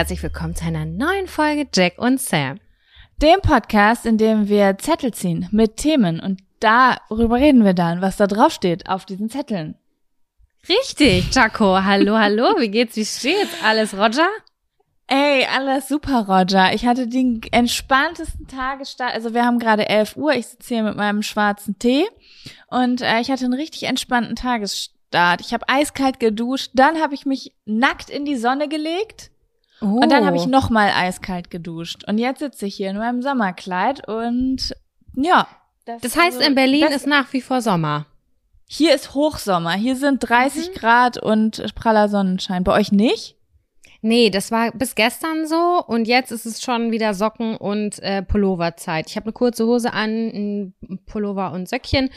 Herzlich willkommen zu einer neuen Folge Jack und Sam. Dem Podcast, in dem wir Zettel ziehen mit Themen und darüber reden wir dann, was da draufsteht auf diesen Zetteln. Richtig, Jaco. Hallo, hallo. Wie geht's? Wie steht's? Alles Roger? Ey, alles super, Roger. Ich hatte den entspanntesten Tagesstart. Also wir haben gerade 11 Uhr. Ich sitze hier mit meinem schwarzen Tee und äh, ich hatte einen richtig entspannten Tagesstart. Ich habe eiskalt geduscht, dann habe ich mich nackt in die Sonne gelegt Oh. und dann habe ich noch mal eiskalt geduscht. Und jetzt sitze ich hier in meinem Sommerkleid und ja. Das heißt, also, in Berlin das- ist nach wie vor Sommer. hier ist Hochsommer. Hier sind 30 Grad und praller Sonnenschein. Bei euch nicht? Nee, das war bis gestern so und jetzt ist es schon wieder Socken und äh, Pulloverzeit. Ich habe eine kurze Hose an, ein Pullover und Söckchen,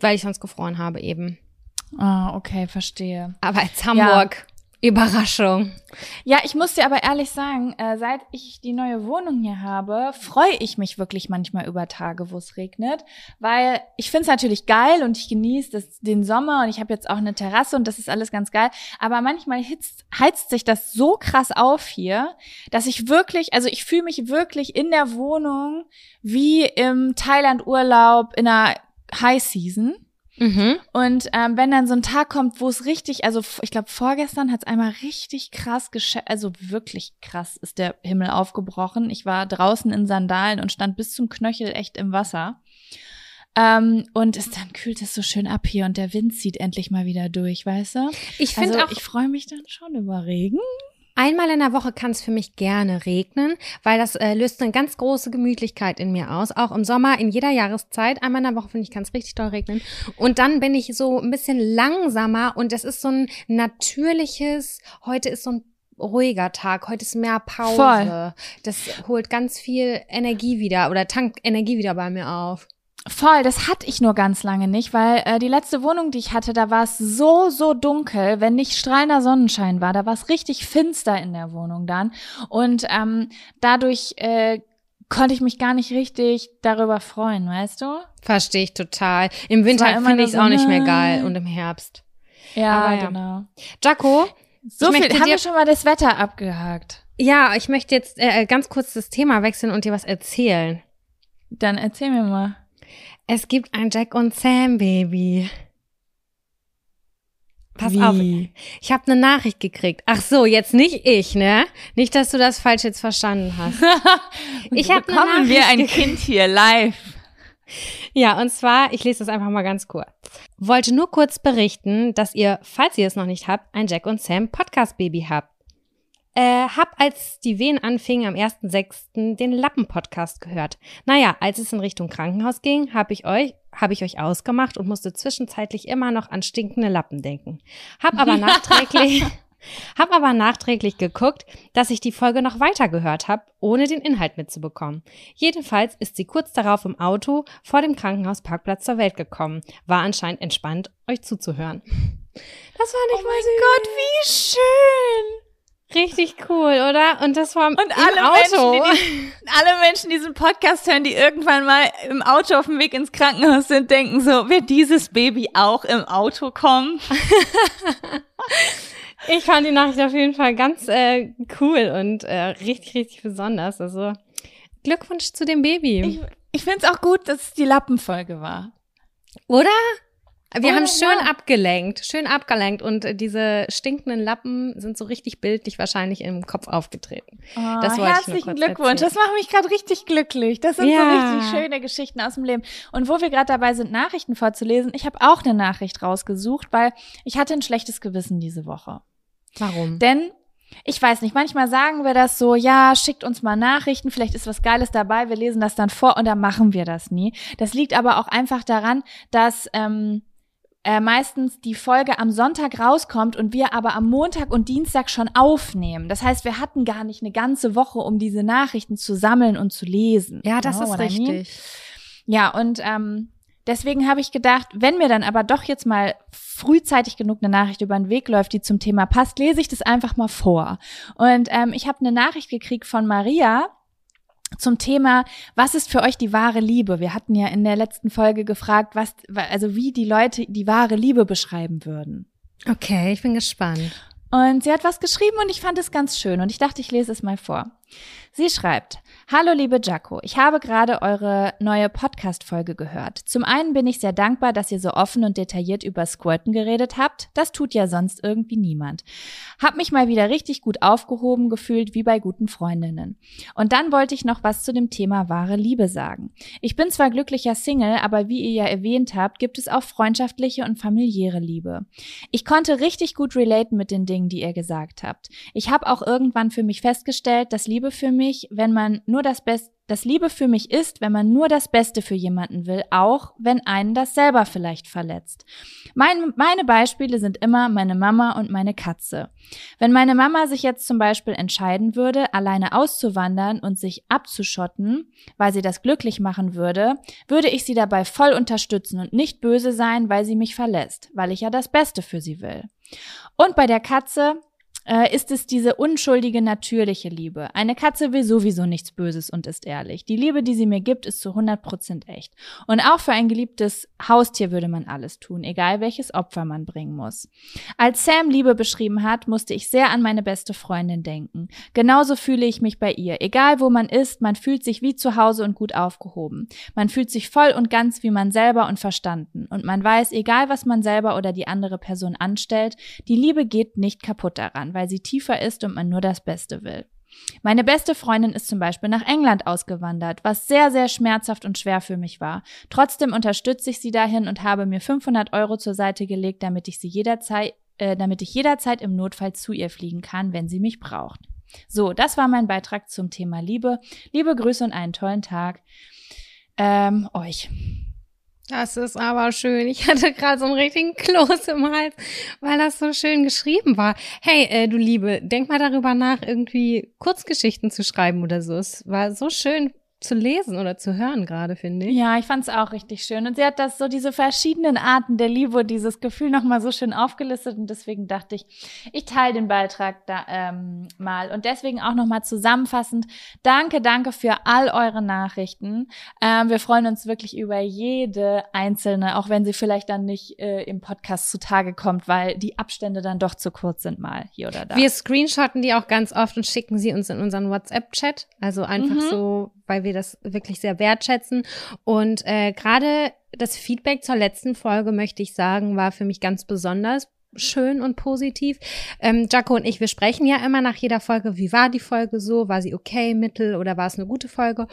weil ich sonst gefroren habe eben. Ah, okay, verstehe. Aber jetzt Hamburg. Überraschung. Ja, ich muss dir aber ehrlich sagen, äh, seit ich die neue Wohnung hier habe, freue ich mich wirklich manchmal über Tage, wo es regnet, weil ich finde es natürlich geil und ich genieße den Sommer und ich habe jetzt auch eine Terrasse und das ist alles ganz geil, aber manchmal hitzt, heizt sich das so krass auf hier, dass ich wirklich, also ich fühle mich wirklich in der Wohnung wie im Thailand-Urlaub in einer High Season. Mhm. Und ähm, wenn dann so ein Tag kommt, wo es richtig, also ich glaube vorgestern hat es einmal richtig krass gesche also wirklich krass ist der Himmel aufgebrochen. Ich war draußen in Sandalen und stand bis zum Knöchel echt im Wasser. Ähm, und es dann kühlt es so schön ab hier und der Wind zieht endlich mal wieder durch, weißt du? Ich finde Also auch, ich freue mich dann schon über Regen. Einmal in der Woche kann es für mich gerne regnen, weil das äh, löst eine ganz große Gemütlichkeit in mir aus. Auch im Sommer, in jeder Jahreszeit. Einmal in der Woche finde ich, kann es richtig doll regnen. Und dann bin ich so ein bisschen langsamer und das ist so ein natürliches, heute ist so ein ruhiger Tag, heute ist mehr Pause. Voll. Das holt ganz viel Energie wieder oder tankt Energie wieder bei mir auf. Voll, das hatte ich nur ganz lange nicht, weil äh, die letzte Wohnung, die ich hatte, da war es so, so dunkel, wenn nicht strahlender Sonnenschein war. Da war es richtig finster in der Wohnung dann. Und ähm, dadurch äh, konnte ich mich gar nicht richtig darüber freuen, weißt du? Verstehe ich total. Im Winter finde ich es auch nicht mehr geil und im Herbst. Ja, Aber ja. genau. Jaco, So Ich viel, haben wir schon mal das Wetter abgehakt. Ja, ich möchte jetzt äh, ganz kurz das Thema wechseln und dir was erzählen. Dann erzähl mir mal. Es gibt ein Jack und Sam Baby. Pass auf, Wie? ich habe eine Nachricht gekriegt. Ach so, jetzt nicht ich, ne? Nicht, dass du das falsch jetzt verstanden hast. Ich hab eine Bekommen wir ein. Kind hier live. Ja, und zwar, ich lese das einfach mal ganz kurz. Wollte nur kurz berichten, dass ihr, falls ihr es noch nicht habt, ein Jack und Sam Podcast Baby habt. Äh, hab, als die Wehen anfingen am 1.6. den Lappen-Podcast gehört. Naja, als es in Richtung Krankenhaus ging, habe ich euch, habe ich euch ausgemacht und musste zwischenzeitlich immer noch an stinkende Lappen denken. Hab aber nachträglich, hab aber nachträglich geguckt, dass ich die Folge noch weiter gehört habe, ohne den Inhalt mitzubekommen. Jedenfalls ist sie kurz darauf im Auto vor dem Krankenhausparkplatz zur Welt gekommen. War anscheinend entspannt, euch zuzuhören. Das war Oh nicht mal mein. Gott, wie schön. Richtig cool, oder? Und das war Und im alle Auto. Menschen, die, alle Menschen, die diesen Podcast hören, die irgendwann mal im Auto auf dem Weg ins Krankenhaus sind, denken so, wird dieses Baby auch im Auto kommen? ich fand die Nachricht auf jeden Fall ganz äh, cool und äh, richtig, richtig besonders. Also Glückwunsch zu dem Baby. Ich, ich finde es auch gut, dass es die Lappenfolge war. Oder? Wir Oh, haben schön ja. abgelenkt, schön abgelenkt und äh, diese stinkenden Lappen sind so richtig bildlich wahrscheinlich im Kopf aufgetreten. Oh, Das herzlichen Glückwunsch. erzählen. Das macht mich gerade richtig glücklich. Das sind Ja. so richtig schöne Geschichten aus dem Leben. Und wo wir gerade dabei sind, Nachrichten vorzulesen, ich habe auch eine Nachricht rausgesucht, weil ich hatte ein schlechtes Gewissen diese Woche. Warum? Denn ich weiß nicht, manchmal sagen wir das so, ja, schickt uns mal Nachrichten, vielleicht ist was Geiles dabei, wir lesen das dann vor und dann machen wir das nie. Das liegt aber auch einfach daran, dass ähm, äh, meistens die Folge am Sonntag rauskommt und wir aber am Montag und Dienstag schon aufnehmen. Das heißt, wir hatten gar nicht eine ganze Woche, um diese Nachrichten zu sammeln und zu lesen. ja, das know ist what I mean? richtig. Ja, und ähm, deswegen habe ich gedacht, wenn mir dann aber doch jetzt mal frühzeitig genug eine Nachricht über den Weg läuft, die zum Thema passt, lese ich das einfach mal vor. Und ähm, ich habe eine Nachricht gekriegt von Maria zum Thema, was ist für euch die wahre Liebe? Wir hatten ja in der letzten Folge gefragt, was, also wie die Leute die wahre Liebe beschreiben würden. Okay, ich bin gespannt. Und sie hat was geschrieben und ich fand es ganz schön und ich dachte, ich lese es mal vor. Sie schreibt, Hallo liebe Jaco, ich habe gerade eure neue Podcast-Folge gehört. Zum einen bin ich sehr dankbar, dass ihr so offen und detailliert über Squirten geredet habt. Das tut ja sonst irgendwie niemand. Hab mich mal wieder richtig gut aufgehoben gefühlt, wie bei guten Freundinnen. Und dann wollte ich noch was zu dem Thema wahre Liebe sagen. Ich bin zwar glücklicher Single, aber wie ihr ja erwähnt habt, gibt es auch freundschaftliche und familiäre Liebe. Ich konnte richtig gut relaten mit den Dingen, die ihr gesagt habt. Ich habe auch irgendwann für mich festgestellt, dass Liebe für mich, wenn man nur das Beste dass Liebe für mich ist, wenn man nur das Beste für jemanden will, auch wenn einen das selber vielleicht verletzt. Mein, meine Beispiele sind immer meine Mama und meine Katze. Wenn meine Mama sich jetzt zum Beispiel entscheiden würde, alleine auszuwandern und sich abzuschotten, weil sie das glücklich machen würde, würde ich sie dabei voll unterstützen und nicht böse sein, weil sie mich verlässt, weil ich ja das Beste für sie will. Und bei der Katze, äh, ist es diese unschuldige, natürliche Liebe. Eine Katze will sowieso nichts Böses und ist ehrlich. Die Liebe, die sie mir gibt, ist zu 100% echt. Und auch für ein geliebtes Haustier würde man alles tun, egal welches Opfer man bringen muss. Als Sam Liebe beschrieben hat, musste ich sehr an meine beste Freundin denken. Genauso fühle ich mich bei ihr. Egal wo man ist, man fühlt sich wie zu Hause und gut aufgehoben. Man fühlt sich voll und ganz wie man selber und verstanden. Und man weiß, egal was man selber oder die andere Person anstellt, die Liebe geht nicht kaputt daran, weil sie tiefer ist und man nur das Beste will. Meine beste Freundin ist zum Beispiel nach England ausgewandert, was sehr, sehr schmerzhaft und schwer für mich war. Trotzdem unterstütze ich sie dahin und habe mir 500 Euro zur Seite gelegt, damit ich sie jederzeit, äh, damit ich jederzeit im Notfall zu ihr fliegen kann, wenn sie mich braucht. So, das war mein Beitrag zum Thema Liebe. Liebe Grüße und einen tollen Tag. Ähm, euch. Das ist aber schön. Ich hatte gerade so einen richtigen Kloß im Hals, weil das so schön geschrieben war. Hey, äh, du Liebe, denk mal darüber nach, irgendwie Kurzgeschichten zu schreiben oder so. Es war so schön zu lesen oder zu hören gerade, finde ich. Ja, ich fand es auch richtig schön. Und sie hat das so, diese verschiedenen Arten der Liebe, dieses Gefühl nochmal so schön aufgelistet. Und deswegen dachte ich, ich teile den Beitrag da ähm, mal. Und deswegen auch nochmal zusammenfassend, danke, danke für all eure Nachrichten. Ähm, wir freuen uns wirklich über jede einzelne, auch wenn sie vielleicht dann nicht äh, im Podcast zutage kommt, weil die Abstände dann doch zu kurz sind mal hier oder da. Wir screenshotten die auch ganz oft und schicken sie uns in unseren WhatsApp-Chat. Also einfach mhm. so weil wir das wirklich sehr wertschätzen. Und äh, gerade das Feedback zur letzten Folge, möchte ich sagen, war für mich ganz besonders schön und positiv. Ähm, Jaco und ich, wir sprechen ja immer nach jeder Folge, wie war die Folge so? War sie okay, mittel oder war es eine gute Folge?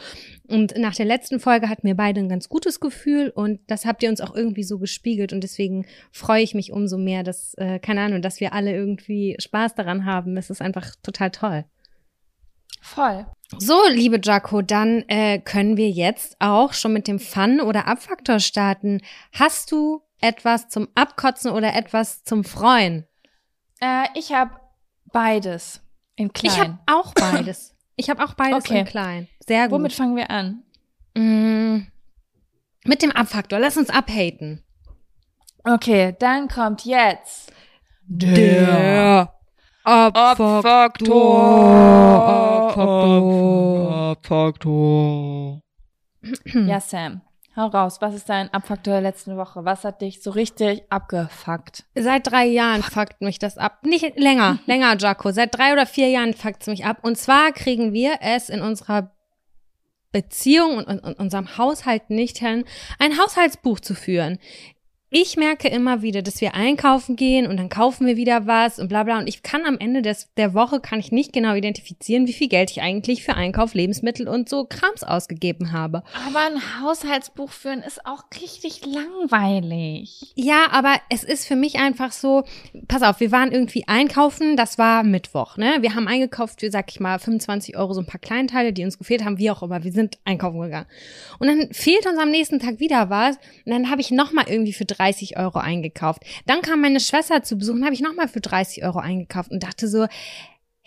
Und nach der letzten Folge hatten wir beide ein ganz gutes Gefühl und das habt ihr uns auch irgendwie so gespiegelt und deswegen freue ich mich umso mehr, dass, äh, keine Ahnung, dass wir alle irgendwie Spaß daran haben. Es ist einfach total toll. Voll. So, liebe Jaco, dann äh, können wir jetzt auch schon mit dem Fun- oder Abfaktor starten. Hast du etwas zum Abkotzen oder etwas zum Freuen? Äh, ich habe beides in klein. Ich habe auch beides. Ich habe auch beides okay. in klein. Sehr gut. Womit fangen wir an? Mm, mit dem Abfaktor. Lass uns abhaten. Okay, dann kommt jetzt der Abfaktor. Abfaktor. Abfaktor. Ja, Sam. Hau raus, was ist dein Abfaktor der letzten Woche? Was hat dich so richtig abgefuckt? Seit drei Jahren fuckt mich das ab. Nicht länger, länger, Jaco. Seit drei oder vier Jahren fuckt es mich ab. Und zwar kriegen wir es in unserer Beziehung und, und, und unserem Haushalt nicht hin, ein Haushaltsbuch zu führen ich merke immer wieder, dass wir einkaufen gehen und dann kaufen wir wieder was und bla bla. Und ich kann am Ende des, der Woche kann ich nicht genau identifizieren, wie viel Geld ich eigentlich für Einkauf, Lebensmittel und so Krams ausgegeben habe. Aber ein Haushaltsbuch führen ist auch richtig langweilig. Ja, aber es ist für mich einfach so, pass auf, wir waren irgendwie einkaufen, das war Mittwoch, ne? Wir haben eingekauft für, sag ich mal, 25 Euro so ein paar Kleinteile, die uns gefehlt haben, wie auch immer. Wir sind einkaufen gegangen. Und dann fehlt uns am nächsten Tag wieder was. Und dann habe ich nochmal irgendwie für drei 30 Euro eingekauft. Dann kam meine Schwester zu besuchen, habe ich nochmal für 30 Euro eingekauft und dachte so,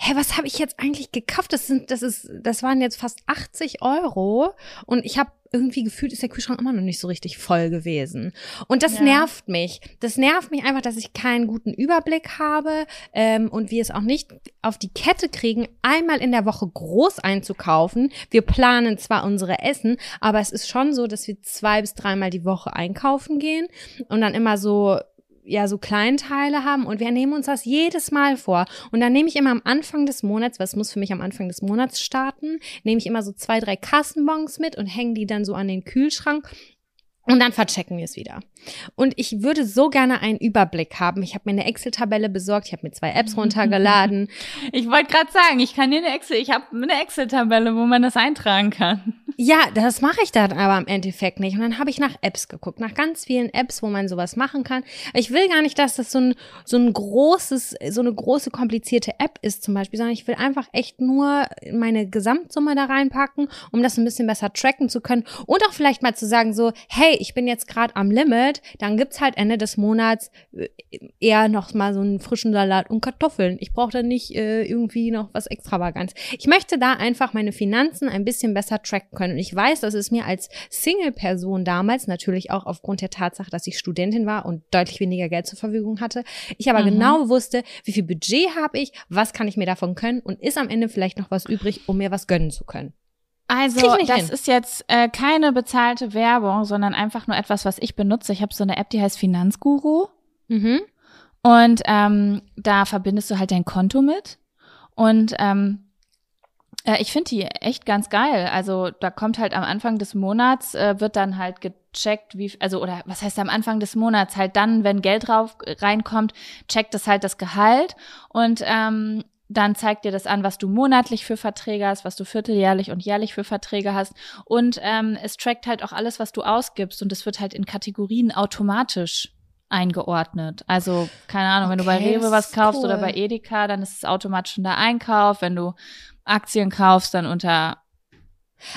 hä, was habe ich jetzt eigentlich gekauft? Das sind, das ist, das waren jetzt fast 80 Euro und ich habe irgendwie gefühlt, ist der Kühlschrank immer noch nicht so richtig voll gewesen. Und das ja. nervt mich. Das nervt mich einfach, dass ich keinen guten Überblick habe ähm, und wir es auch nicht auf die Kette kriegen, einmal in der Woche groß einzukaufen. Wir planen zwar unsere Essen, aber es ist schon so, dass wir zwei bis dreimal die Woche einkaufen gehen und dann immer so ja so Kleinteile haben und wir nehmen uns das jedes Mal vor. Und dann nehme ich immer am Anfang des Monats, was muss für mich am Anfang des Monats starten, nehme ich immer so zwei, drei Kassenbons mit und hänge die dann so an den Kühlschrank und dann verchecken wir es wieder. Und ich würde so gerne einen Überblick haben. Ich habe mir eine Excel-Tabelle besorgt, ich habe mir zwei Apps runtergeladen. Ich wollte gerade sagen, ich kann dir eine Excel, ich habe eine Excel-Tabelle, wo man das eintragen kann. Ja, das mache ich dann aber im Endeffekt nicht. Und dann habe ich nach Apps geguckt, nach ganz vielen Apps, wo man sowas machen kann. Ich will gar nicht, dass das so ein, so ein großes, so eine große komplizierte App ist zum Beispiel, sondern ich will einfach echt nur meine Gesamtsumme da reinpacken, um das ein bisschen besser tracken zu können und auch vielleicht mal zu sagen so, hey, ich bin jetzt gerade am Limit, dann gibt's halt Ende des Monats äh, eher noch mal so einen frischen Salat und Kartoffeln. Ich brauche da nicht äh, irgendwie noch was extravagantes. Ich möchte da einfach meine Finanzen ein bisschen besser tracken können. Und ich weiß, dass es mir als Single-Person damals, natürlich auch aufgrund der Tatsache, dass ich Studentin war und deutlich weniger Geld zur Verfügung hatte, ich aber mhm. genau wusste, wie viel Budget habe ich, was kann ich mir davon können und ist am Ende vielleicht noch was übrig, um mir was gönnen zu können. Also, das hin. ist jetzt äh, keine bezahlte Werbung, sondern einfach nur etwas, was ich benutze. Ich habe so eine App, die heißt Finanzguru. Mhm. Und ähm, da verbindest du halt dein Konto mit. Und ähm, äh, ich finde die echt ganz geil. Also da kommt halt am Anfang des Monats, äh, wird dann halt gecheckt, wie, also oder was heißt am Anfang des Monats? Halt dann, wenn Geld drauf reinkommt, checkt es halt das Gehalt. Und ähm, dann zeigt dir das an, was du monatlich für Verträge hast, was du vierteljährlich und jährlich für Verträge hast. Und ähm, es trackt halt auch alles, was du ausgibst. Und es wird halt in Kategorien automatisch eingeordnet. Also, keine Ahnung, wenn du bei Rewe was kaufst cool. oder bei Edeka, dann ist es automatisch unter Einkauf. Wenn du Aktien kaufst, dann unter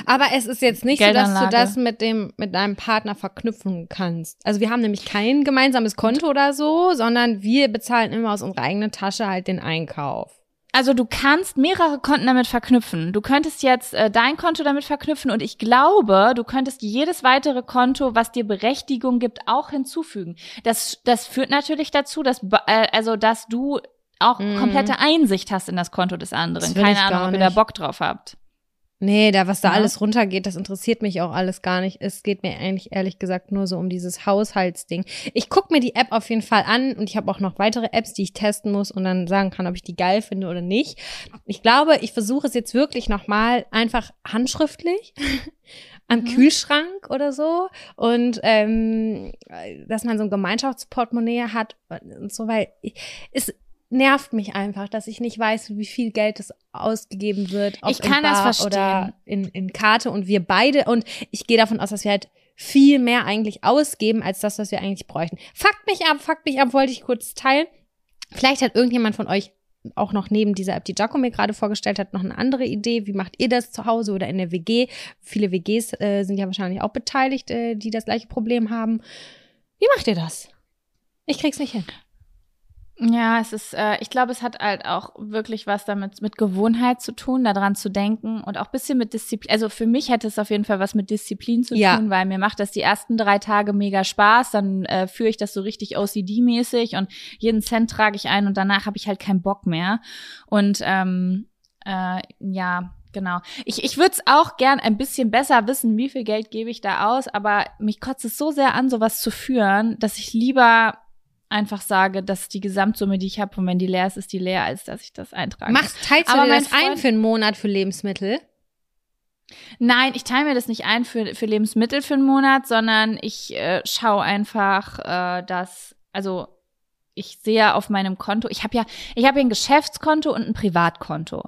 aber es ist jetzt nicht so, dass du das mit dem mit deinem Partner verknüpfen kannst. Also wir haben nämlich kein gemeinsames Konto oder so, sondern wir bezahlen immer aus unserer eigenen Tasche halt den Einkauf. Also du kannst mehrere Konten damit verknüpfen. Du könntest jetzt äh, dein Konto damit verknüpfen und ich glaube, du könntest jedes weitere Konto, was dir Berechtigung gibt, auch hinzufügen. Das, das führt natürlich dazu, dass äh, also dass du auch mm. komplette Einsicht hast in das Konto des anderen. Keine Ahnung, ob ihr da Bock drauf habt. Nee, da, was da ja. alles runtergeht, das interessiert mich auch alles gar nicht. Es geht mir eigentlich ehrlich gesagt nur so um dieses Haushaltsding. Ich gucke mir die App auf jeden Fall an und ich habe auch noch weitere Apps, die ich testen muss und dann sagen kann, ob ich die geil finde oder nicht. Ich glaube, ich versuche es jetzt wirklich nochmal einfach handschriftlich am mhm. Kühlschrank oder so und ähm, dass man so ein Gemeinschaftsportemonnaie hat und so, weil ich, es nervt mich einfach, dass ich nicht weiß, wie viel Geld es ausgegeben wird. Ich kann das verstehen. Oder in, in Karte und wir beide und ich gehe davon aus, dass wir halt viel mehr eigentlich ausgeben, als das, was wir eigentlich bräuchten. Fuckt mich ab, fuckt mich ab, wollte ich kurz teilen. Vielleicht hat irgendjemand von euch auch noch neben dieser App, die Jaco mir gerade vorgestellt hat, noch eine andere Idee. Wie macht ihr das zu Hause oder in der WG? Viele WGs äh, sind ja wahrscheinlich auch beteiligt, äh, die das gleiche Problem haben. Wie macht ihr das? Ich krieg's nicht hin. Ja, es ist, äh, ich glaube, es hat halt auch wirklich was damit mit Gewohnheit zu tun, daran zu denken und auch bisschen mit Disziplin. Also für mich hätte es auf jeden Fall was mit Disziplin zu ja. tun, weil mir macht das die ersten drei Tage mega Spaß, dann äh, führe ich das so richtig OCD-mäßig und jeden Cent trage ich ein und danach habe ich halt keinen Bock mehr. Und ähm, äh, ja, Genau. Ich, ich würde es auch gern ein bisschen besser wissen, wie viel Geld gebe ich da aus, aber mich kotzt es so sehr an, sowas zu führen, dass ich lieber einfach sage, dass die Gesamtsumme, die ich habe, und wenn die leer ist, ist die leer, als dass ich das eintrage. Machst, teilst du Aber dir das Freund, ein für einen Monat für Lebensmittel? Nein, ich teile mir das nicht ein für, für Lebensmittel für einen Monat, sondern ich äh, schaue einfach, äh, dass, also ich sehe auf meinem Konto, ich habe ja, ich habe ja ein Geschäftskonto und ein Privatkonto.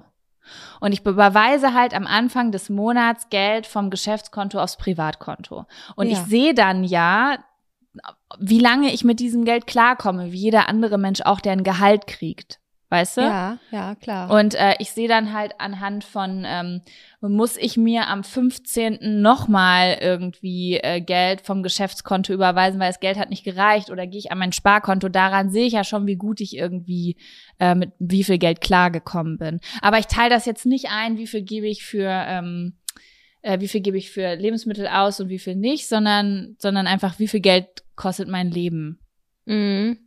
Und ich überweise halt am Anfang des Monats Geld vom Geschäftskonto aufs Privatkonto. Und ja. ich sehe dann ja, wie lange ich mit diesem Geld klarkomme, wie jeder andere Mensch auch, der ein Gehalt kriegt. Weißt du? Ja, ja, klar. Und äh, ich sehe dann halt anhand von, ähm, muss ich mir am 15. nochmal irgendwie äh, Geld vom Geschäftskonto überweisen, weil das Geld hat nicht gereicht oder gehe ich an mein Sparkonto. Daran sehe ich ja schon, wie gut ich irgendwie äh, mit wie viel Geld klargekommen bin. Aber ich teile das jetzt nicht ein, wie viel gebe ich für ähm, äh, wie viel gebe ich für Lebensmittel aus und wie viel nicht, sondern, sondern einfach, wie viel Geld kostet mein Leben. Mhm.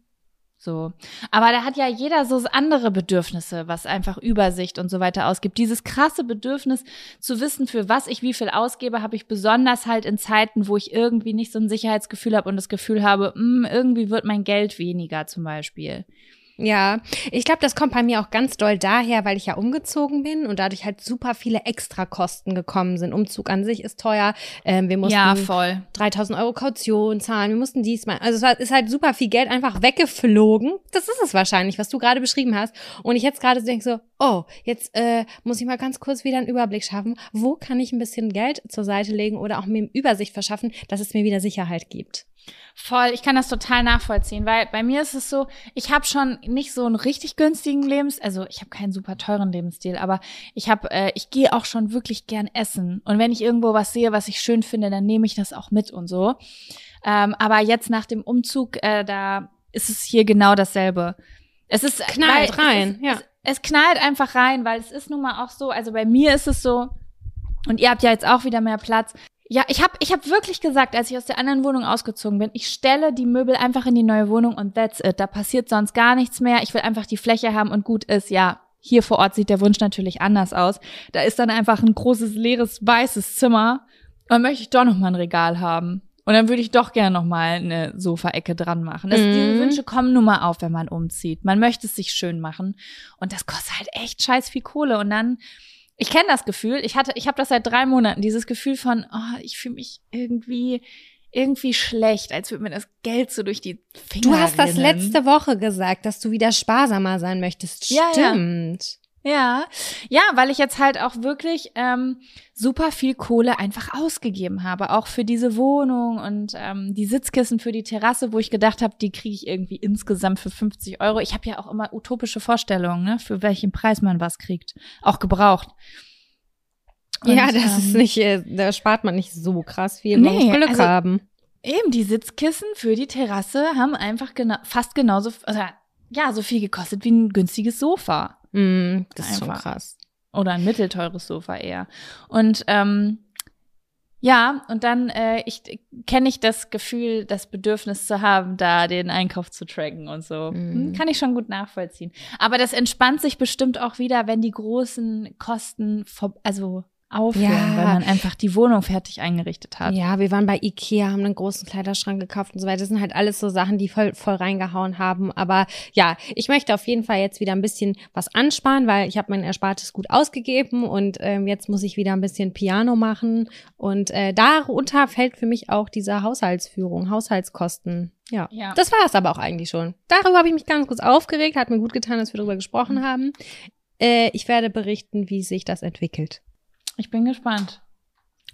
So. Aber da hat ja jeder so andere Bedürfnisse, was einfach Übersicht und so weiter ausgibt. Dieses krasse Bedürfnis zu wissen, für was ich wie viel ausgebe, habe ich besonders halt in Zeiten, wo ich irgendwie nicht so ein Sicherheitsgefühl habe und das Gefühl habe, mh, hm, irgendwie wird mein Geld weniger zum Beispiel. Ja, ich glaube, das kommt bei mir auch ganz doll daher, weil ich ja umgezogen bin und dadurch halt super viele Extrakosten gekommen sind. Umzug an sich ist teuer. Ähm, wir mussten ja, voll. 3000 Euro Kaution zahlen. Wir mussten diesmal, also es ist halt super viel Geld einfach weggeflogen. Das ist es wahrscheinlich, was du gerade beschrieben hast. Und ich jetzt gerade so denke so, oh, jetzt äh, muss ich mal ganz kurz wieder einen Überblick schaffen. Wo kann ich ein bisschen Geld zur Seite legen oder auch mir Übersicht verschaffen, dass es mir wieder Sicherheit gibt? Voll, ich kann das total nachvollziehen, weil bei mir ist es so, ich habe schon nicht so einen richtig günstigen Lebens, also ich habe keinen super teuren Lebensstil, aber ich habe, äh, ich gehe auch schon wirklich gern essen und wenn ich irgendwo was sehe, was ich schön finde, dann nehme ich das auch mit und so. Ähm, aber jetzt nach dem Umzug, äh, da ist es hier genau dasselbe. Es ist knallt rein, es ja. Es, es knallt einfach rein, weil es ist nun mal auch so, also bei mir ist es so, und ihr habt ja jetzt auch wieder mehr Platz. Ja, ich habe ich hab wirklich gesagt, als ich aus der anderen Wohnung ausgezogen bin, ich stelle die Möbel einfach in die neue Wohnung und that's it. Da passiert sonst gar nichts mehr. Ich will einfach die Fläche haben und gut ist. Ja, hier vor Ort sieht der Wunsch natürlich anders aus. Da ist dann einfach ein großes, leeres, weißes Zimmer. Und möchte ich doch noch mal ein Regal haben. Und dann würde ich doch gerne noch mal eine Sofaecke dran machen. Das, mhm. Diese Wünsche kommen nun mal auf, wenn man umzieht. Man möchte es sich schön machen. Und das kostet halt echt scheiß viel Kohle. Und dann ich kenne das Gefühl. Ich hatte, ich habe das seit drei Monaten, dieses Gefühl von, oh, ich fühle mich irgendwie irgendwie schlecht, als würde mir das Geld so durch die Finger Du hast rinnen. das letzte Woche gesagt, dass du wieder sparsamer sein möchtest. Stimmt. Ja. Ja, ja, weil ich jetzt halt auch wirklich ähm, super viel Kohle einfach ausgegeben habe, auch für diese Wohnung und ähm, die Sitzkissen für die Terrasse, wo ich gedacht habe, die kriege ich irgendwie insgesamt für 50 Euro. Ich habe ja auch immer utopische Vorstellungen, ne, für welchen Preis man was kriegt, auch gebraucht. Und, ja, das ähm, ist nicht, äh, da spart man nicht so krass viel, man nee, muss Glück also, haben. Eben, die Sitzkissen für die Terrasse haben einfach genau, fast genauso, also, ja, so viel gekostet wie ein günstiges Sofa. Mm, das ist schon krass. Oder ein mittelteures Sofa eher. Und ähm, ja, und dann äh, ich kenne ich das Gefühl, das Bedürfnis zu haben, da den Einkauf zu tracken und so. Mm. Kann ich schon gut nachvollziehen. Aber das entspannt sich bestimmt auch wieder, wenn die großen Kosten, also aufhören, ja. weil man einfach die Wohnung fertig eingerichtet hat. Ja, wir waren bei Ikea, haben einen großen Kleiderschrank gekauft und so weiter. Das sind halt alles so Sachen, die voll, voll reingehauen haben. Aber ja, ich möchte auf jeden Fall jetzt wieder ein bisschen was ansparen, weil ich habe mein Erspartes gut ausgegeben und ähm, jetzt muss ich wieder ein bisschen Piano machen. Und äh, darunter fällt für mich auch diese Haushaltsführung, Haushaltskosten. Ja, ja. das war es aber auch eigentlich schon. Darüber habe ich mich ganz kurz aufgeregt, hat mir gut getan, dass wir darüber gesprochen mhm. haben. Äh, ich werde berichten, wie sich das entwickelt. Ich bin gespannt.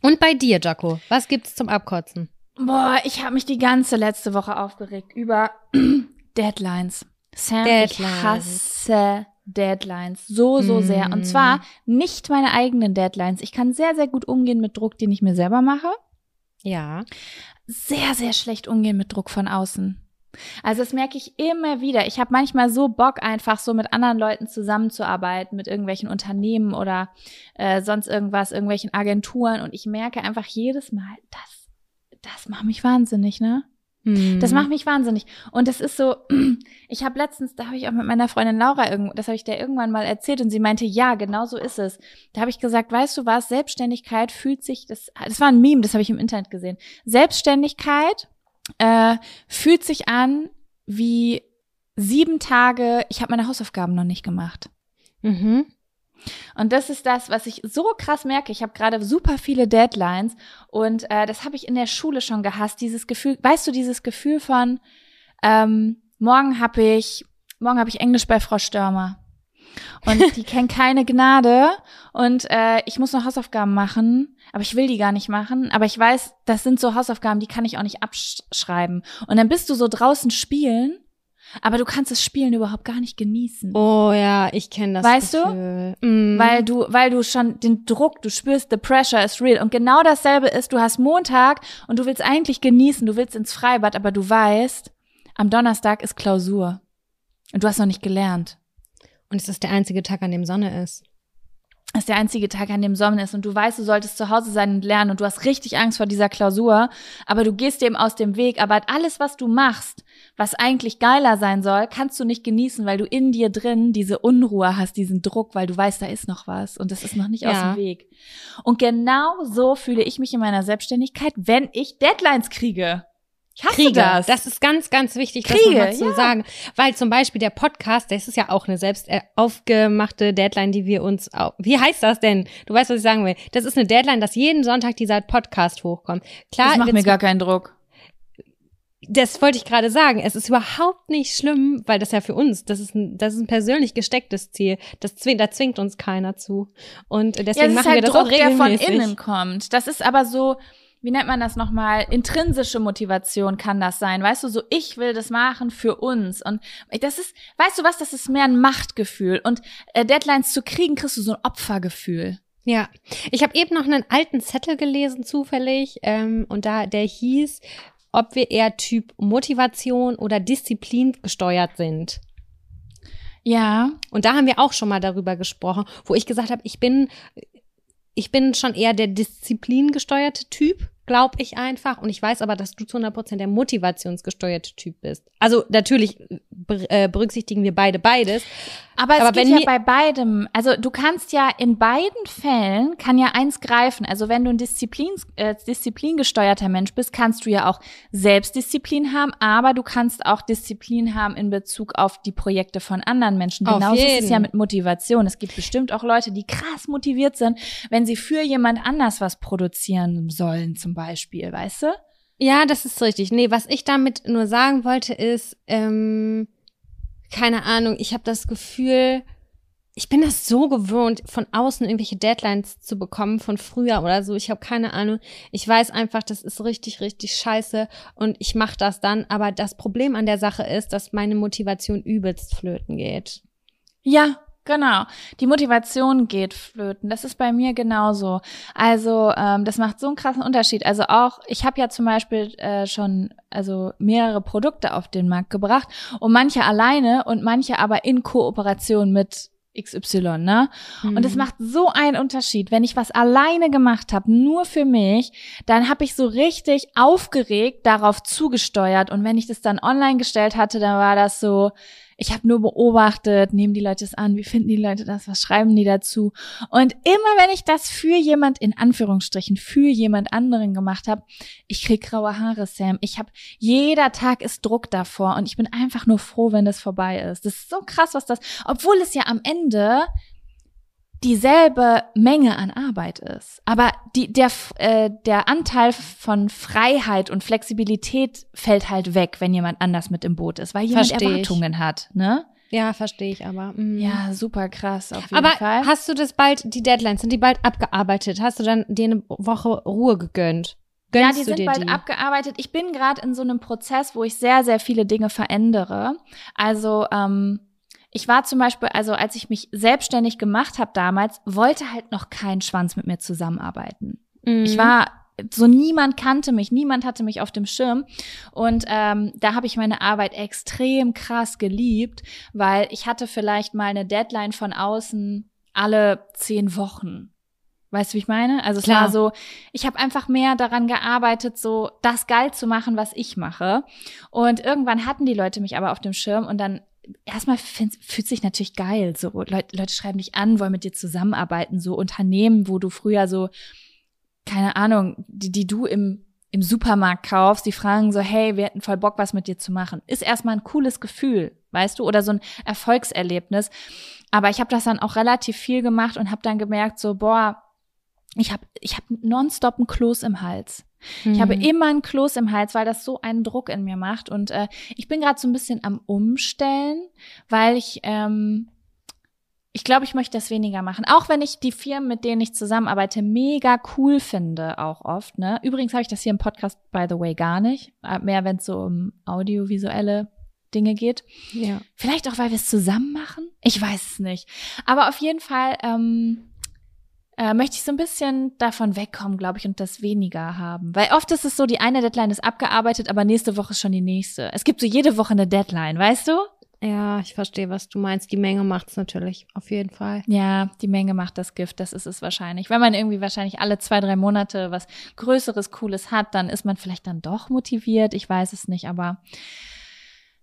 Und bei dir, Jaco, was gibt's zum Abkotzen? Boah, ich habe mich die ganze letzte Woche aufgeregt über Deadlines. Sam, Deadlines. ich hasse Deadlines so, so mm. sehr. Und zwar nicht meine eigenen Deadlines. Ich kann sehr, sehr gut umgehen mit Druck, den ich mir selber mache. Ja. Sehr, sehr schlecht umgehen mit Druck von außen. Also das merke ich immer wieder. Ich habe manchmal so Bock, einfach so mit anderen Leuten zusammenzuarbeiten, mit irgendwelchen Unternehmen oder äh, sonst irgendwas, irgendwelchen Agenturen. Und ich merke einfach jedes Mal, das, das macht mich wahnsinnig, ne? Das macht mich wahnsinnig. Und das ist so, ich habe letztens, da habe ich auch mit meiner Freundin Laura, das habe ich der irgendwann mal erzählt und sie meinte, ja, genau so ist es. Da habe ich gesagt, weißt du was, Selbstständigkeit fühlt sich, das, das war ein Meme, das habe ich im Internet gesehen. Selbstständigkeit äh, fühlt sich an wie sieben Tage, ich habe meine Hausaufgaben noch nicht gemacht. Mhm. Und das ist das, was ich so krass merke. Ich habe gerade super viele Deadlines und äh, das habe ich in der Schule schon gehasst. Dieses Gefühl, weißt du, dieses Gefühl von ähm, morgen habe ich morgen habe ich Englisch bei Frau Störmer und die kennt keine Gnade und äh, ich muss noch Hausaufgaben machen, aber ich will die gar nicht machen. Aber ich weiß, das sind so Hausaufgaben, die kann ich auch nicht abschreiben. Und dann bist du so draußen spielen, aber du kannst das Spielen überhaupt gar nicht genießen. Oh ja, ich kenne das. Weißt Gefühl. du? Mm. Weil du, weil du schon den Druck, du spürst, the pressure is real. Und genau dasselbe ist, du hast Montag und du willst eigentlich genießen, du willst ins Freibad, aber du weißt, am Donnerstag ist Klausur. Und du hast noch nicht gelernt. Und es ist der einzige Tag, an dem Sonne ist. dass der einzige Tag, an dem Sommer ist und du weißt, du solltest zu Hause sein und lernen und du hast richtig Angst vor dieser Klausur, aber du gehst dem aus dem Weg, aber alles, was du machst, was eigentlich geiler sein soll, kannst du nicht genießen, weil du in dir drin diese Unruhe hast, diesen Druck, weil du weißt, da ist noch was und das ist noch nicht ja. aus dem Weg. Und genau so fühle ich mich in meiner Selbstständigkeit, wenn ich Deadlines kriege. Ich hasse Kriege. Das. das ist ganz, ganz wichtig, Kriege, das zu ja. sagen. Weil zum Beispiel der Podcast, das ist ja auch eine selbst äh, aufgemachte Deadline, die wir uns auch, wie heißt das denn? Du weißt, was ich sagen will. Das ist eine Deadline, dass jeden Sonntag dieser Podcast hochkommt. Klar. Das macht mir gar keinen Druck. Das wollte ich gerade sagen. Es ist überhaupt nicht schlimm, weil das ja für uns, das ist ein, das ist ein persönlich gestecktes Ziel. Das zwingt, da zwingt uns keiner zu. Und deswegen ja, machen halt wir das Druck, auch regelmäßig. der von innen kommt. Das ist aber so, wie nennt man das nochmal? Intrinsische Motivation kann das sein. Weißt du, so ich will das machen für uns. Und das ist, weißt du was, das ist mehr ein Machtgefühl. Und äh, Deadlines zu kriegen, kriegst du so ein Opfergefühl. Ja, ich habe eben noch einen alten Zettel gelesen, zufällig, ähm, und da der hieß, ob wir eher Typ Motivation oder Disziplin gesteuert sind. Ja. Und da haben wir auch schon mal darüber gesprochen, wo ich gesagt habe, ich bin, ich bin schon eher der disziplingesteuerte Typ glaube ich einfach. Und ich weiß aber, dass du zu 100 Prozent der motivationsgesteuerte Typ bist. Also natürlich äh, berücksichtigen wir beide beides. Aber es aber geht ja bei beidem. Also du kannst ja in beiden Fällen kann ja eins greifen. Also wenn du ein Disziplin, äh, disziplingesteuerter Mensch bist, kannst du ja auch Selbstdisziplin haben, aber du kannst auch Disziplin haben in Bezug auf die Projekte von anderen Menschen. Genauso ist es ja mit Motivation. Es gibt bestimmt auch Leute, die krass motiviert sind, wenn sie für jemand anders was produzieren sollen, zum Beispiel, weißt du? Ja, das ist richtig. Nee, was ich damit nur sagen wollte, ist, ähm, keine Ahnung, ich habe das Gefühl, ich bin das so gewöhnt, von außen irgendwelche Deadlines zu bekommen von früher oder so. Ich habe keine Ahnung. Ich weiß einfach, das ist richtig, richtig scheiße und ich mache das dann. Aber das Problem an der Sache ist, dass meine Motivation übelst flöten geht. Ja, Genau, die Motivation geht flöten. Das ist bei mir genauso. Also ähm, das macht so einen krassen Unterschied. Also auch, ich habe ja zum Beispiel äh, schon also mehrere Produkte auf den Markt gebracht und manche alleine und manche aber in Kooperation mit XY, ne? Mhm. Und es macht so einen Unterschied. Wenn ich was alleine gemacht habe, nur für mich, dann habe ich so richtig aufgeregt darauf zugesteuert. Und wenn ich das dann online gestellt hatte, dann war das so, ich habe nur beobachtet, nehmen die Leute es an, wie finden die Leute das, was schreiben die dazu. Und immer wenn ich das für jemand, in Anführungsstrichen, für jemand anderen gemacht habe, ich krieg graue Haare, Sam. Ich habe, jeder Tag ist Druck davor und ich bin einfach nur froh, wenn das vorbei ist. Das ist so krass, was das, obwohl es ja am Ende dieselbe Menge an Arbeit ist. Aber die, der, äh, der Anteil von Freiheit und Flexibilität fällt halt weg, wenn jemand anders mit im Boot ist, weil jemand Versteh Erwartungen ich. hat, ne? Ja, verstehe ich aber. Mhm. Ja, super krass auf jeden aber Fall. Aber hast du das bald, die Deadlines, sind die bald abgearbeitet? Hast du dann dir eine Woche Ruhe gegönnt? Gönnst ja, die sind bald die? abgearbeitet. Ich bin gerade in so einem Prozess, wo ich sehr, sehr viele Dinge verändere. Also ähm, ich war zum Beispiel, also als ich mich selbstständig gemacht habe damals, wollte halt noch kein Schwanz mit mir zusammenarbeiten. Mhm. Ich war so niemand kannte mich, niemand hatte mich auf dem Schirm. Und ähm, da habe ich meine Arbeit extrem krass geliebt, weil ich hatte vielleicht mal eine Deadline von außen alle zehn Wochen. Weißt du, wie ich meine? Also es Klar. war so, ich habe einfach mehr daran gearbeitet, so das geil zu machen, was ich mache. Und irgendwann hatten die Leute mich aber auf dem Schirm und dann erstmal fühlt sich natürlich geil. So Leute, Leute schreiben dich an, wollen mit dir zusammenarbeiten. So Unternehmen, wo du früher so, keine Ahnung, die, die du im, im Supermarkt kaufst, die fragen so, hey, wir hätten voll Bock, was mit dir zu machen. Ist erstmal ein cooles Gefühl, weißt du, oder so ein Erfolgserlebnis. Aber ich habe das dann auch relativ viel gemacht und habe dann gemerkt, so, boah, ich habe ich hab nonstop ein Kloß im Hals. Ich habe mhm. immer ein Kloß im Hals, weil das so einen Druck in mir macht. Und äh, ich bin gerade so ein bisschen am Umstellen, weil ich, ähm, ich glaube, ich möchte das weniger machen. Auch wenn ich die Firmen, mit denen ich zusammenarbeite, mega cool finde, auch oft. Ne? Übrigens habe ich das hier im Podcast, by the way, gar nicht. Äh, mehr, wenn es so um audiovisuelle Dinge geht. Ja. Vielleicht auch, weil wir es zusammen machen. Ich weiß es nicht. Aber auf jeden Fall. Ähm, äh, möchte ich so ein bisschen davon wegkommen, glaube ich, und das weniger haben. Weil oft ist es so, die eine Deadline ist abgearbeitet, aber nächste Woche ist schon die nächste. Es gibt so jede Woche eine Deadline, weißt du? Ja, ich verstehe, was du meinst. Die Menge macht's natürlich, auf jeden Fall. Ja, die Menge macht das Gift, das ist es wahrscheinlich. Wenn man irgendwie wahrscheinlich alle zwei, drei Monate was Größeres, Cooles hat, dann ist man vielleicht dann doch motiviert. Ich weiß es nicht, aber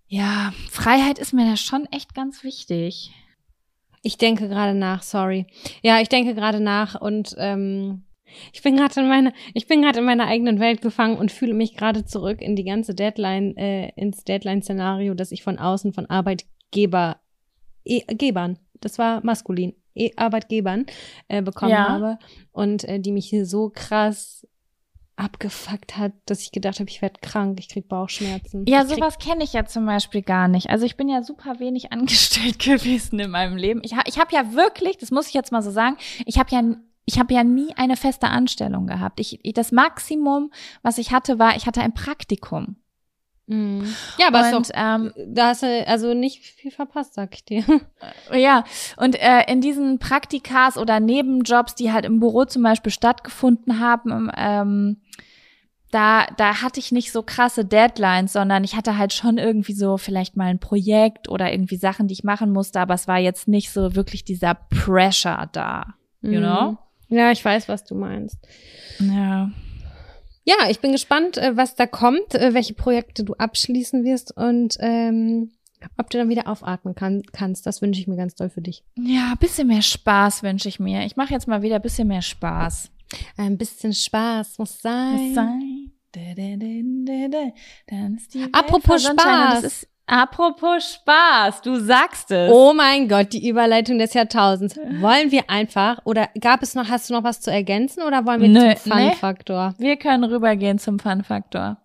ja, Freiheit ist mir da schon echt ganz wichtig. Ich denke gerade nach, sorry. Ja, ich denke gerade nach und ähm, ich bin gerade in meine, ich bin gerade in meiner eigenen Welt gefangen und fühle mich gerade zurück in die ganze Deadline, äh, ins Deadline-Szenario, das ich von außen von Arbeitgeber, e Gebern, das war maskulin, e Arbeitgebern äh, bekommen Ja. habe und äh, die mich hier so krass abgefuckt hat, dass ich gedacht habe, ich werde krank, ich krieg Bauchschmerzen. Ja, ich sowas kenne ich ja zum Beispiel gar nicht. Also ich bin ja super wenig angestellt gewesen in meinem Leben. Ich, ha ich habe ja wirklich, das muss ich jetzt mal so sagen, ich habe ja ich habe ja nie eine feste Anstellung gehabt. Ich, ich, das Maximum, was ich hatte, war, ich hatte ein Praktikum. Mhm. Ja, aber und doch, ähm, da hast du also nicht viel verpasst, sag ich dir. Ja, und äh, in diesen Praktikas oder Nebenjobs, die halt im Büro zum Beispiel stattgefunden haben, ähm, da, da hatte ich nicht so krasse Deadlines, sondern ich hatte halt schon irgendwie so vielleicht mal ein Projekt oder irgendwie Sachen, die ich machen musste, aber es war jetzt nicht so wirklich dieser Pressure da, you know? Mhm. Ja, ich weiß, was du meinst. Ja. Ja, ich bin gespannt, äh, was da kommt, äh, welche Projekte du abschließen wirst und ähm, ob du dann wieder aufatmen kann, kannst. Das wünsche ich mir ganz doll für dich. Ja, bisschen mehr Spaß wünsche ich mir. Ich mache jetzt mal wieder ein bisschen mehr Spaß. Ein bisschen Spaß muss sein. sein. Da, da, da, da, da. Dann ist die Welt Apropos Spaß. Ist, apropos Spaß, du sagst es. Oh mein Gott, die Überleitung des Jahrtausends. Wollen wir einfach, oder gab es noch, hast du noch was zu ergänzen oder wollen wir Nö, zum Fun-Faktor? Wir können rübergehen zum Fun-Faktor.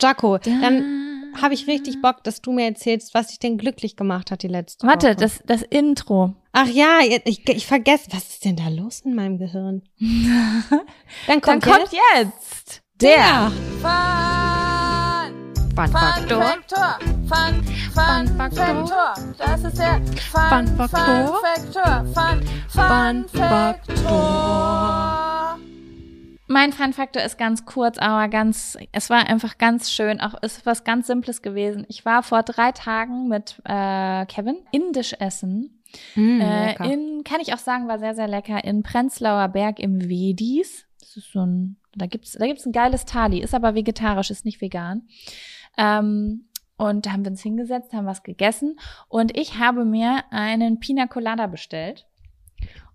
Jaco, dann habe ich richtig Bock, dass du mir erzählst, was dich denn glücklich gemacht hat die letzte Warte, Woche. das, das Intro. Ach ja, ich, ich vergesse, was ist denn da los in meinem Gehirn? Dann Dann kommt, kommt jetzt jetzt der Fun Faktor. Faktor. Fun, Fun Faktor. Das ist der Fun Faktor. Faktor. Fun, Fun Faktor. Mein Fun-Faktor ist ganz kurz, aber ganz, es war einfach ganz schön. Auch ist was ganz Simples gewesen. Ich war vor drei Tagen mit äh, Kevin indisch essen. Mm, Äh, in, kann ich auch sagen, war sehr, sehr lecker. In Prenzlauer Berg im Wedis. Das ist so ein, da gibt's, da gibt's ein geiles Thali, ist aber vegetarisch, ist nicht vegan. Ähm, und da haben wir uns hingesetzt, haben was gegessen und ich habe mir einen Pina Colada bestellt.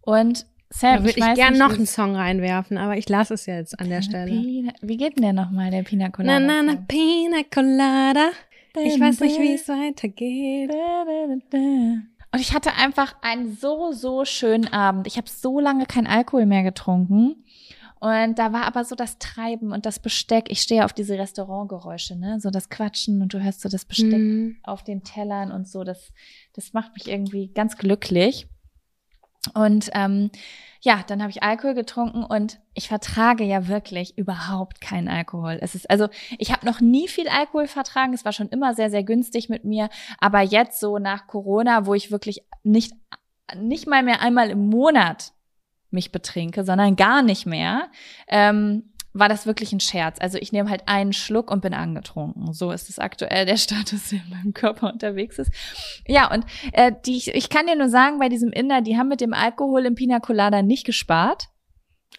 Und Sam, da würde ich, weiß gern nicht, noch einen Song reinwerfen, aber ich lasse es jetzt an der Stelle. Pina, wie geht denn der nochmal, der Pina Colada? Na, na, na? Pina Colada. Ich weiß nicht, wie es weitergeht. Und ich hatte einfach einen so, so schönen Abend. Ich habe so lange kein Alkohol mehr getrunken. Und da war aber so das Treiben und das Besteck. Ich stehe auf diese Restaurantgeräusche, ne? So das Quatschen und du hörst so das Besteck Hm. auf den Tellern und so. Das, das macht mich irgendwie ganz glücklich. Und ähm, ja, dann habe ich Alkohol getrunken und ich vertrage ja wirklich überhaupt keinen Alkohol. Es ist also, ich habe noch nie viel Alkohol vertragen. Es war schon immer sehr, sehr günstig mit mir. Aber jetzt so nach Corona, wo ich wirklich nicht nicht mal mehr einmal im Monat mich betrinke, sondern gar nicht mehr, ähm, war das wirklich ein Scherz. Also ich nehme halt einen Schluck und bin angetrunken. So ist es aktuell der Status, der in meinem Körper unterwegs ist. Ja, und äh, die, ich, ich kann dir nur sagen, bei diesem Inder, die haben mit dem Alkohol im Pina Colada nicht gespart.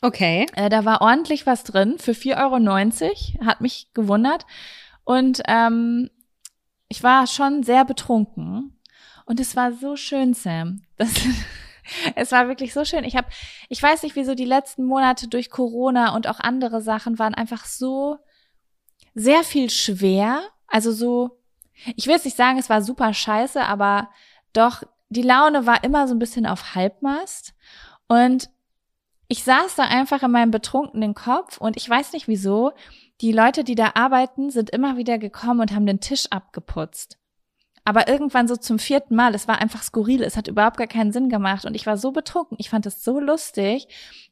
Okay. Äh, da war ordentlich was drin für 4,90 Euro. Hat mich gewundert. Und ähm, ich war schon sehr betrunken. Und es war so schön, Sam. Das, es war wirklich so schön. Ich habe, ich weiß nicht, wieso die letzten Monate durch Corona und auch andere Sachen waren einfach so sehr viel schwer. Also so, ich will jetzt nicht sagen, es war super scheiße, aber doch, die Laune war immer so ein bisschen auf Halbmast. Und ich saß da einfach in meinem betrunkenen Kopf und ich weiß nicht wieso. Die Leute, die da arbeiten, sind immer wieder gekommen und haben den Tisch abgeputzt. Aber irgendwann so zum vierten Mal, es war einfach skurril, es hat überhaupt gar keinen Sinn gemacht und ich war so betrunken, ich fand es so lustig,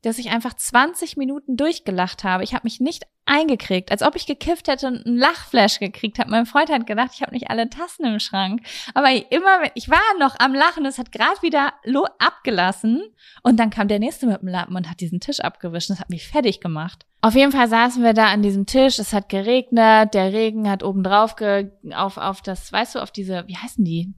dass ich einfach 20 Minuten durchgelacht habe. Ich habe mich nicht eingekriegt, als ob ich gekifft hätte und einen Lachflash gekriegt habe. Mein Freund hat gedacht, ich habe nicht alle Tassen im Schrank. Aber immer, ich war noch am Lachen, es hat gerade wieder abgelassen und dann kam der nächste mit dem Lappen und hat diesen Tisch abgewischt. Das hat mich fertig gemacht. Auf jeden Fall saßen wir da an diesem Tisch, es hat geregnet, der Regen hat oben drauf ge auf, auf das, weißt du, auf diese, wie heißen die?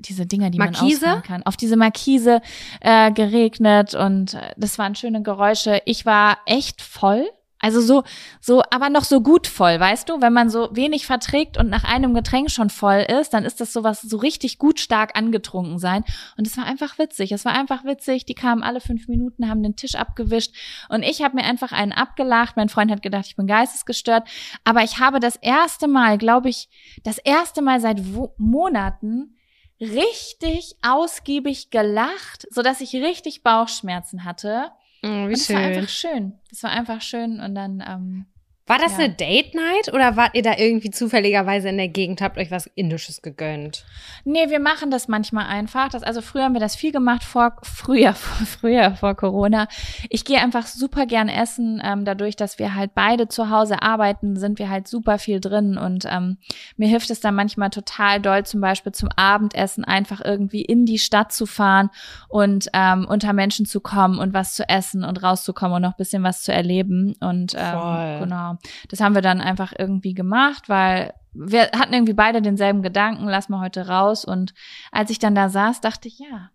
Diese Dinger, die Markise? man ausfahren kann. Auf diese Markise äh, geregnet und äh, das waren schöne Geräusche. Ich war echt voll. Also so, so, aber noch so gut voll, weißt du? Wenn man so wenig verträgt und nach einem Getränk schon voll ist, dann ist das sowas so richtig gut stark angetrunken sein. Und es war einfach witzig. Es war einfach witzig. Die kamen alle fünf Minuten, haben den Tisch abgewischt und ich habe mir einfach einen abgelacht. Mein Freund hat gedacht, ich bin geistesgestört. Aber ich habe das erste Mal, glaube ich, das erste Mal seit Monaten richtig ausgiebig gelacht, so dass ich richtig Bauchschmerzen hatte. Oh, wie Und es schön. war einfach schön. Es war einfach schön und dann ähm, War das Ja. eine Date Night oder wart ihr da irgendwie zufälligerweise in der Gegend, habt euch was Indisches gegönnt? Nee, wir machen das manchmal einfach. Das, also früher haben wir das viel gemacht, vor früher, vor, früher vor Corona. Ich gehe einfach super gern essen. Ähm, dadurch, dass wir halt beide zu Hause arbeiten, sind wir halt super viel drin. Und ähm, mir hilft es dann manchmal total doll, zum Beispiel zum Abendessen einfach irgendwie in die Stadt zu fahren und ähm, unter Menschen zu kommen und was zu essen und rauszukommen und noch ein bisschen was zu erleben. Und Voll. ähm, genau, das haben wir dann einfach irgendwie gemacht, weil wir hatten irgendwie beide denselben Gedanken, lass mal heute raus. Und als ich dann da saß, dachte ich, ja,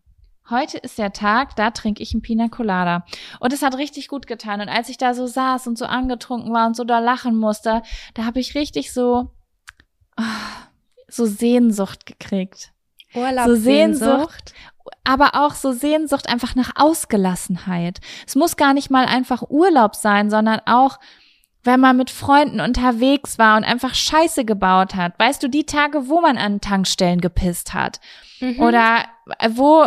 heute ist der Tag, da trinke ich einen Pina Colada. Und es hat richtig gut getan. Und als ich da so saß und so angetrunken war und so da lachen musste, da habe ich richtig so, ah, so Sehnsucht gekriegt. Urlaub, So Sehnsucht. Aber auch so Sehnsucht einfach nach Ausgelassenheit. Es muss gar nicht mal einfach Urlaub sein, sondern auch, wenn man mit Freunden unterwegs war und einfach Scheiße gebaut hat. Weißt du, die Tage, wo man an Tankstellen gepisst hat. Mhm. Oder äh, wo,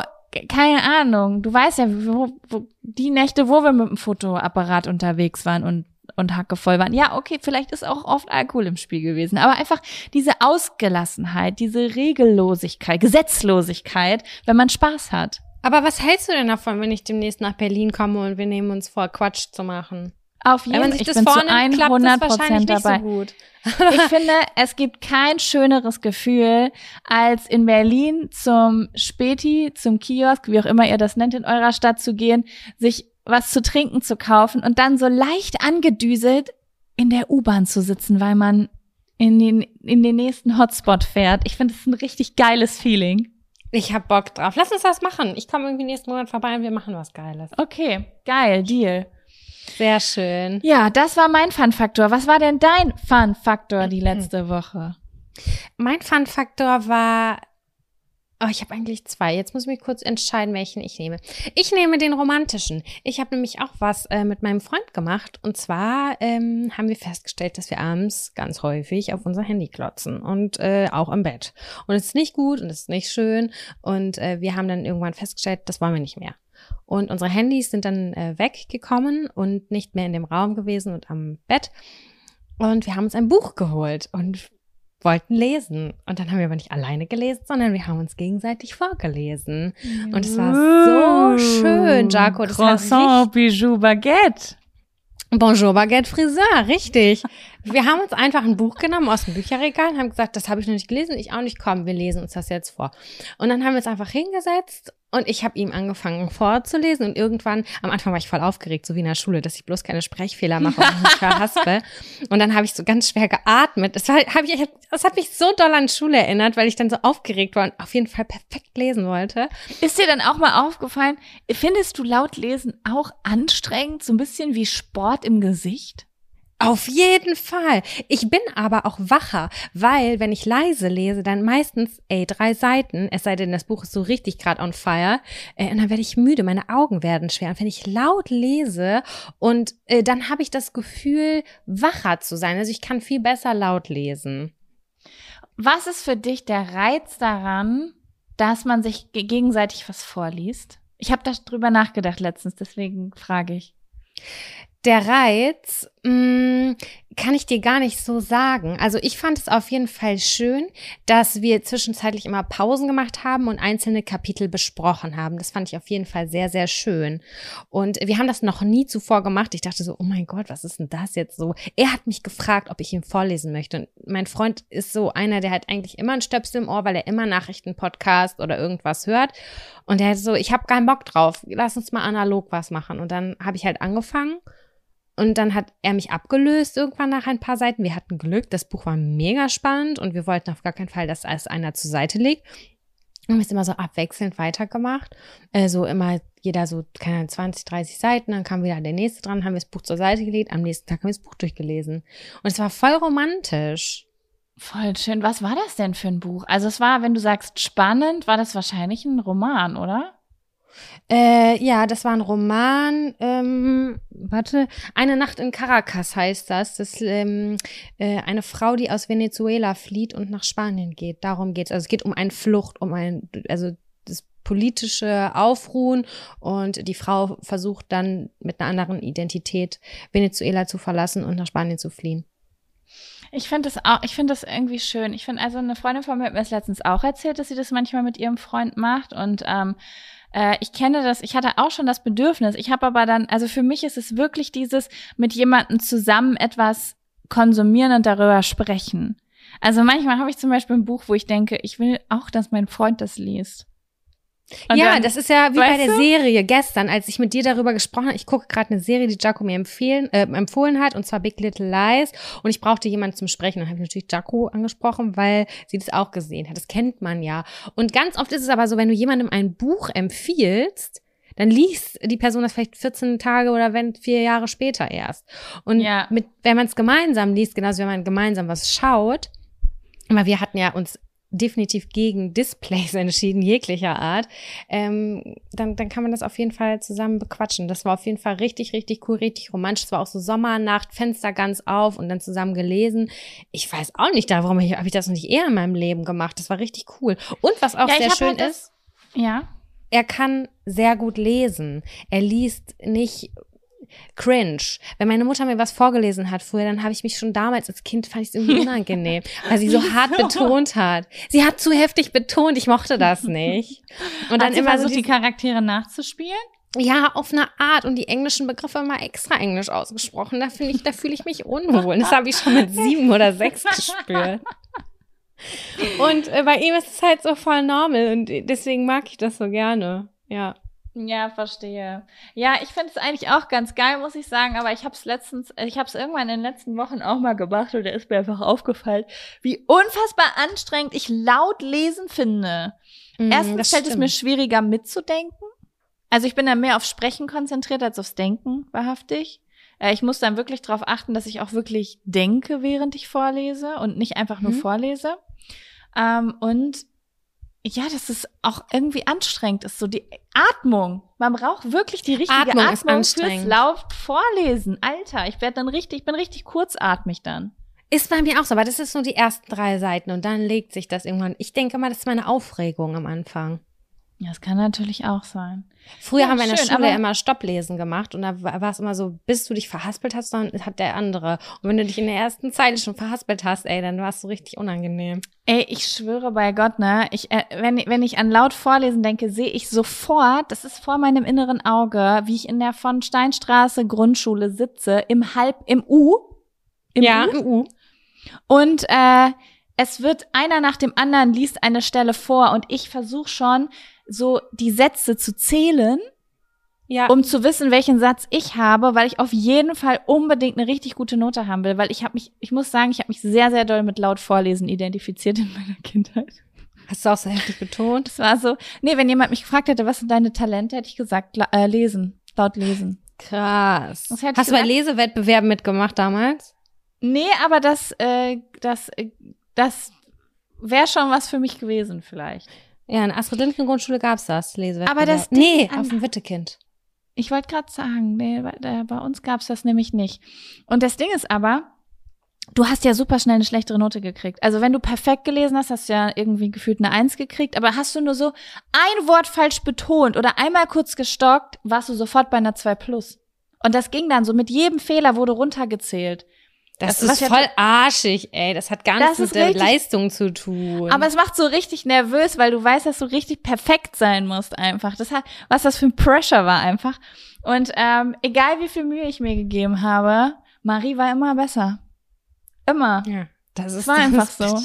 keine Ahnung, du weißt ja, wo, wo, die Nächte, wo wir mit dem Fotoapparat unterwegs waren und und hackevoll waren. Ja, okay, vielleicht ist auch oft Alkohol im Spiel gewesen, aber einfach diese Ausgelassenheit, diese Regellosigkeit, Gesetzlosigkeit, wenn man Spaß hat. Aber was hältst du denn davon, wenn ich demnächst nach Berlin komme und wir nehmen uns vor, Quatsch zu machen? Auf Wenn jeden man Fall, sich ich das klappt das 100 wahrscheinlich Prozent nicht dabei. so gut. Ich finde, es gibt kein schöneres Gefühl, als in Berlin zum Späti, zum Kiosk, wie auch immer ihr das nennt, in eurer Stadt zu gehen, sich was zu trinken zu kaufen und dann so leicht angedüselt in der U-Bahn zu sitzen, weil man in den, in den nächsten Hotspot fährt. Ich finde, es ist ein richtig geiles Feeling. Ich hab Bock drauf. Lass uns das machen. Ich komme irgendwie nächsten Monat vorbei und wir machen was Geiles. Okay, geil, Deal. Sehr schön. Ja, das war mein Fun-Faktor. Was war denn dein Fun-Faktor die letzte Woche? Mein Fun-Faktor war. Oh, ich habe eigentlich zwei. Jetzt muss ich mich kurz entscheiden, welchen ich nehme. Ich nehme den romantischen. Ich habe nämlich auch was äh, mit meinem Freund gemacht. Und zwar ähm, haben wir festgestellt, dass wir abends ganz häufig auf unser Handy klotzen und äh, auch im Bett. Und es ist nicht gut und es ist nicht schön. Und äh, wir haben dann irgendwann festgestellt, das wollen wir nicht mehr. Und unsere Handys sind dann äh, weggekommen und nicht mehr in dem Raum gewesen und am Bett. Und wir haben uns ein Buch geholt und wollten lesen. Und dann haben wir aber nicht alleine gelesen, sondern wir haben uns gegenseitig vorgelesen. Und es war so schön, Jaco. Das Croissant, Bijou, Baguette. Bonjour Baguette Friseur, richtig. Wir haben uns einfach ein Buch genommen aus dem Bücherregal und haben gesagt, das habe ich noch nicht gelesen, ich auch nicht, komm, wir lesen uns das jetzt vor. Und dann haben wir uns einfach hingesetzt und ich habe ihm angefangen vorzulesen und irgendwann, am Anfang war ich voll aufgeregt, so wie in der Schule, dass ich bloß keine Sprechfehler mache und nicht verhaspe. Und dann habe ich so ganz schwer geatmet. Das, war, hab ich, das hat mich so doll an Schule erinnert, weil ich dann so aufgeregt war und auf jeden Fall perfekt lesen wollte. Ist dir dann auch mal aufgefallen, findest du laut lesen auch anstrengend, so ein bisschen wie Sport im Gesicht? Auf jeden Fall. Ich bin aber auch wacher, weil wenn ich leise lese, dann meistens, ey, drei Seiten, es sei denn, das Buch ist so richtig gerade on fire, äh, und dann werde ich müde, meine Augen werden schwer. Und wenn ich laut lese und äh, dann habe ich das Gefühl, wacher zu sein. Also ich kann viel besser laut lesen. Was ist für dich der Reiz daran, dass man sich ge- gegenseitig was vorliest? Ich habe darüber nachgedacht letztens, deswegen frage ich. Der Reiz mh, kann ich dir gar nicht so sagen. Also ich fand es auf jeden Fall schön, dass wir zwischenzeitlich immer Pausen gemacht haben und einzelne Kapitel besprochen haben. Das fand ich auf jeden Fall sehr, sehr schön. Und wir haben das noch nie zuvor gemacht. Ich dachte so, oh mein Gott, was ist denn das jetzt so? Er hat mich gefragt, ob ich ihm vorlesen möchte. Und mein Freund ist so einer, der hat eigentlich immer einen Stöpsel im Ohr, weil er immer Nachrichtenpodcast oder irgendwas hört. Und er hat so, ich habe keinen Bock drauf. Lass uns mal analog was machen. Und dann habe ich halt angefangen. Und dann hat er mich abgelöst irgendwann nach ein paar Seiten. Wir hatten Glück. Das Buch war mega spannend und wir wollten auf gar keinen Fall, dass es einer zur Seite legt. haben es immer so abwechselnd weitergemacht. Äh, so immer jeder so, keine Ahnung, 20, 30 Seiten, dann kam wieder der nächste dran, haben wir das Buch zur Seite gelegt, am nächsten Tag haben wir das Buch durchgelesen. Und es war voll romantisch. Voll schön. Was war das denn für ein Buch? Also es war, wenn du sagst spannend, war das wahrscheinlich ein Roman, oder? Äh, ja, das war ein Roman. Ähm, warte, eine Nacht in Caracas heißt das. Das ähm, äh, eine Frau, die aus Venezuela flieht und nach Spanien geht. Darum geht's. Also es geht um eine Flucht, um ein, also das politische Aufruhen und die Frau versucht dann mit einer anderen Identität Venezuela zu verlassen und nach Spanien zu fliehen. Ich finde das auch, ich finde das irgendwie schön. Ich finde, also eine Freundin von mir hat mir das letztens auch erzählt, dass sie das manchmal mit ihrem Freund macht und ähm, äh, ich kenne das, ich hatte auch schon das Bedürfnis. Ich habe aber dann, also für mich ist es wirklich dieses mit jemandem zusammen etwas konsumieren und darüber sprechen. Also manchmal habe ich zum Beispiel ein Buch, wo ich denke, ich will auch, dass mein Freund das liest. Und ja, dann, das ist ja wie bei der du? Serie gestern, als ich mit dir darüber gesprochen habe. Ich gucke gerade eine Serie, die Jaco mir empfehlen, äh, empfohlen hat, und zwar Big Little Lies. Und ich brauchte jemanden zum Sprechen. Dann habe ich natürlich Jaco angesprochen, weil sie das auch gesehen hat. Das kennt man ja. Und ganz oft ist es aber so, wenn du jemandem ein Buch empfiehlst, dann liest die Person das vielleicht 14 Tage oder wenn vier Jahre später erst. Und ja. mit, wenn man es gemeinsam liest, genauso wenn man gemeinsam was schaut, aber wir hatten ja uns definitiv gegen Displays entschieden, jeglicher Art, ähm, dann, dann kann man das auf jeden Fall zusammen bequatschen. Das war auf jeden Fall richtig, richtig cool, richtig romantisch. Es war auch so Sommernacht, Fenster ganz auf und dann zusammen gelesen. Ich weiß auch nicht, da, warum ich, habe ich das noch nicht eher in meinem Leben gemacht. Das war richtig cool. Und was auch ja, sehr schön halt ist, ja. er kann sehr gut lesen. Er liest nicht cringe. Wenn meine Mutter mir was vorgelesen hat früher, dann habe ich mich schon damals als Kind fand ich es irgendwie unangenehm, weil sie so hart betont hat. Sie hat zu heftig betont, ich mochte das nicht. Und dann immer so die Charaktere nachzuspielen. Ja, auf eine Art und die englischen Begriffe immer extra englisch ausgesprochen. Da finde ich, da fühle ich mich unwohl. Das habe ich schon mit sieben oder sechs gespürt. Und äh, bei ihm ist es halt so voll normal und deswegen mag ich das so gerne. Ja. Ja, verstehe. Ja, ich finde es eigentlich auch ganz geil, muss ich sagen, aber ich habe es letztens, ich habe es irgendwann in den letzten Wochen auch mal gemacht und da ist mir einfach aufgefallen, wie unfassbar anstrengend ich laut lesen finde. Mm, Erstens fällt es mir schwieriger mitzudenken. Also ich bin da mehr auf Sprechen konzentriert als aufs Denken, wahrhaftig. Äh, ich muss dann wirklich darauf achten, dass ich auch wirklich denke, während ich vorlese und nicht einfach nur mhm. vorlese. Ähm, und ja, dass es auch irgendwie anstrengend ist, so die Atmung. Man braucht wirklich die richtige Atmung, Atmung fürs laut vorlesen. Alter, ich werde dann richtig, ich bin richtig kurzatmig dann. Ist bei mir auch so, aber das ist nur die ersten drei Seiten und dann legt sich das irgendwann. Ich denke mal, das ist meine Aufregung am Anfang. Ja, das kann natürlich auch sein. Früher ja, haben wir in der schön, Schule immer Stopplesen gemacht und da war es immer so, bis du dich verhaspelt hast, dann hat der andere. Und wenn du dich in der ersten Zeile schon verhaspelt hast, ey, dann war es so richtig unangenehm. Ey, ich schwöre bei Gott, ne, ich, äh, wenn, wenn ich an laut Vorlesen denke, sehe ich sofort, das ist vor meinem inneren Auge, wie ich in der von Steinstraße Grundschule sitze, im Halb, im U. Im ja, U. im U. Und äh, es wird einer nach dem anderen liest eine Stelle vor und ich versuche schon, so die Sätze zu zählen, ja. um zu wissen, welchen Satz ich habe, weil ich auf jeden Fall unbedingt eine richtig gute Note haben will, weil ich habe mich, ich muss sagen, ich habe mich sehr, sehr doll mit laut Vorlesen identifiziert in meiner Kindheit. Hast du auch so heftig betont? Es war so, nee, wenn jemand mich gefragt hätte, was sind deine Talente, hätte ich gesagt, äh, lesen, laut lesen. Krass. Hast du bei Lesewettbewerben mitgemacht damals? Nee, aber das, äh, das, äh, das wäre schon was für mich gewesen vielleicht. Ja, in Astrid Lindgren Grundschule gab's das, Lesewettbewerb. Aber das Nee, auf dem Wittekind. Ich wollte gerade sagen, nee, bei, bei uns gab's das nämlich nicht. Und das Ding ist aber, du hast ja super schnell eine schlechtere Note gekriegt. Also wenn du perfekt gelesen hast, hast du ja irgendwie gefühlt eine Eins gekriegt, aber hast du nur so ein Wort falsch betont oder einmal kurz gestockt, warst du sofort bei einer 2 plus. Und das ging dann so, mit jedem Fehler wurde runtergezählt. Das, das ist voll arschig, ey. Das hat gar nichts mit der richtig, Leistung zu tun. Aber es macht so richtig nervös, weil du weißt, dass du richtig perfekt sein musst einfach. Das hat, was das für ein Pressure war einfach. Und ähm, egal wie viel Mühe ich mir gegeben habe, Marie war immer besser. Immer. Ja, das ist das war einfach so.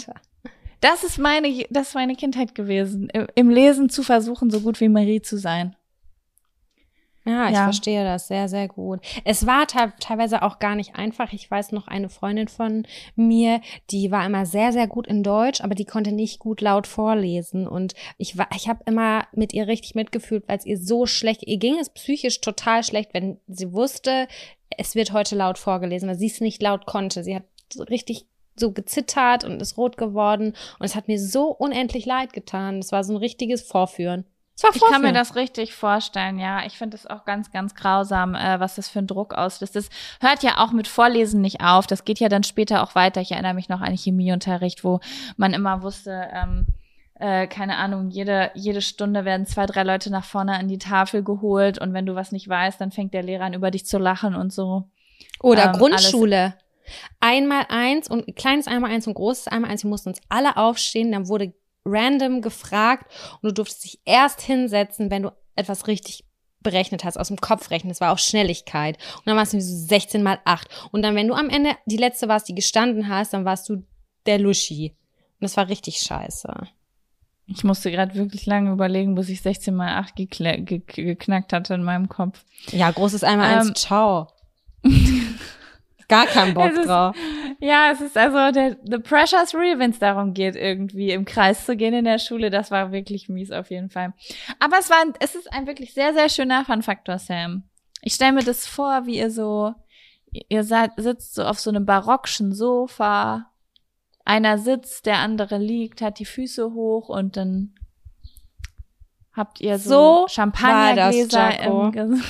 Das ist meine, das ist meine Kindheit gewesen. Im Lesen zu versuchen, so gut wie Marie zu sein. Ja, ich Ja. verstehe das sehr, sehr gut. Es war te teilweise auch gar nicht einfach. Ich weiß noch eine Freundin von mir, die war immer sehr, sehr gut in Deutsch, aber die konnte nicht gut laut vorlesen. Und ich war, ich habe immer mit ihr richtig mitgefühlt, weil es ihr so schlecht, ihr ging es psychisch total schlecht, wenn sie wusste, es wird heute laut vorgelesen, weil sie es nicht laut konnte. Sie hat so richtig so gezittert und ist rot geworden. Und es hat mir so unendlich leid getan. Es war so ein richtiges Vorführen. Es war Ich kann mir das richtig vorstellen, ja. Ich finde es auch ganz, ganz grausam, äh, was das für ein Druck auslöst. Das hört ja auch mit Vorlesen nicht auf. Das geht ja dann später auch weiter. Ich erinnere mich noch an Chemieunterricht, wo man immer wusste, ähm, äh, keine Ahnung, jede, jede Stunde werden zwei, drei Leute nach vorne an die Tafel geholt und wenn du was nicht weißt, dann fängt der Lehrer an, über dich zu lachen und so. Oder Ähm, Grundschule. Einmal eins und kleines einmal eins und großes einmal eins. Wir mussten uns alle aufstehen. Dann wurde random gefragt und du durftest dich erst hinsetzen, wenn du etwas richtig berechnet hast, aus dem Kopf rechnen. Das war auch Schnelligkeit. Und dann warst du so 16 mal 8. Und dann, wenn du am Ende die letzte warst, die gestanden hast, dann warst du der Luschi. Und das war richtig scheiße. Ich musste gerade wirklich lange überlegen, bis ich 16 mal 8 gekle- ge geknackt hatte in meinem Kopf. Ja, großes einmal eins. Ähm. Ciao. Gar keinen Bock Es ist- drauf. Ja, es ist also der the pressure's real, wenn es darum geht, irgendwie im Kreis zu gehen in der Schule. Das war wirklich mies auf jeden Fall. Aber es war, es ist ein wirklich sehr, sehr schöner Fun-Faktor, Sam. Ich stelle mir das vor, wie ihr so, ihr seid, sitzt so auf so einem barockschen Sofa. Einer sitzt, der andere liegt, hat die Füße hoch und dann habt ihr so, So Champagnergläser im Ges-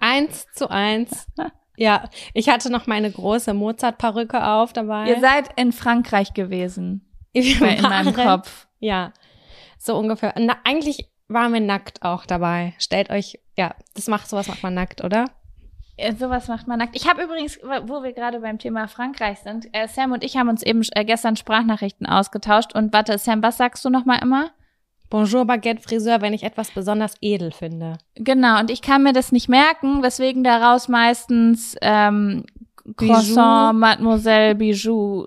Eins zu eins. Ja, ich hatte noch meine große Mozart-Perücke auf dabei. Ihr seid in Frankreich gewesen, Wir bei- in meinem Kopf. Ja, so ungefähr. Na, eigentlich waren wir nackt auch dabei. Stellt euch, ja, das macht sowas macht man nackt, oder? Ja, sowas macht man nackt. Ich habe übrigens, wo wir gerade beim Thema Frankreich sind, äh, Sam und ich haben uns eben äh, gestern Sprachnachrichten ausgetauscht. Und warte, Sam, was sagst du noch mal immer? Bonjour Baguette Friseur, wenn ich etwas besonders edel finde. Genau, und ich kann mir das nicht merken, weswegen daraus meistens ähm, Croissant, Mademoiselle, Bijou,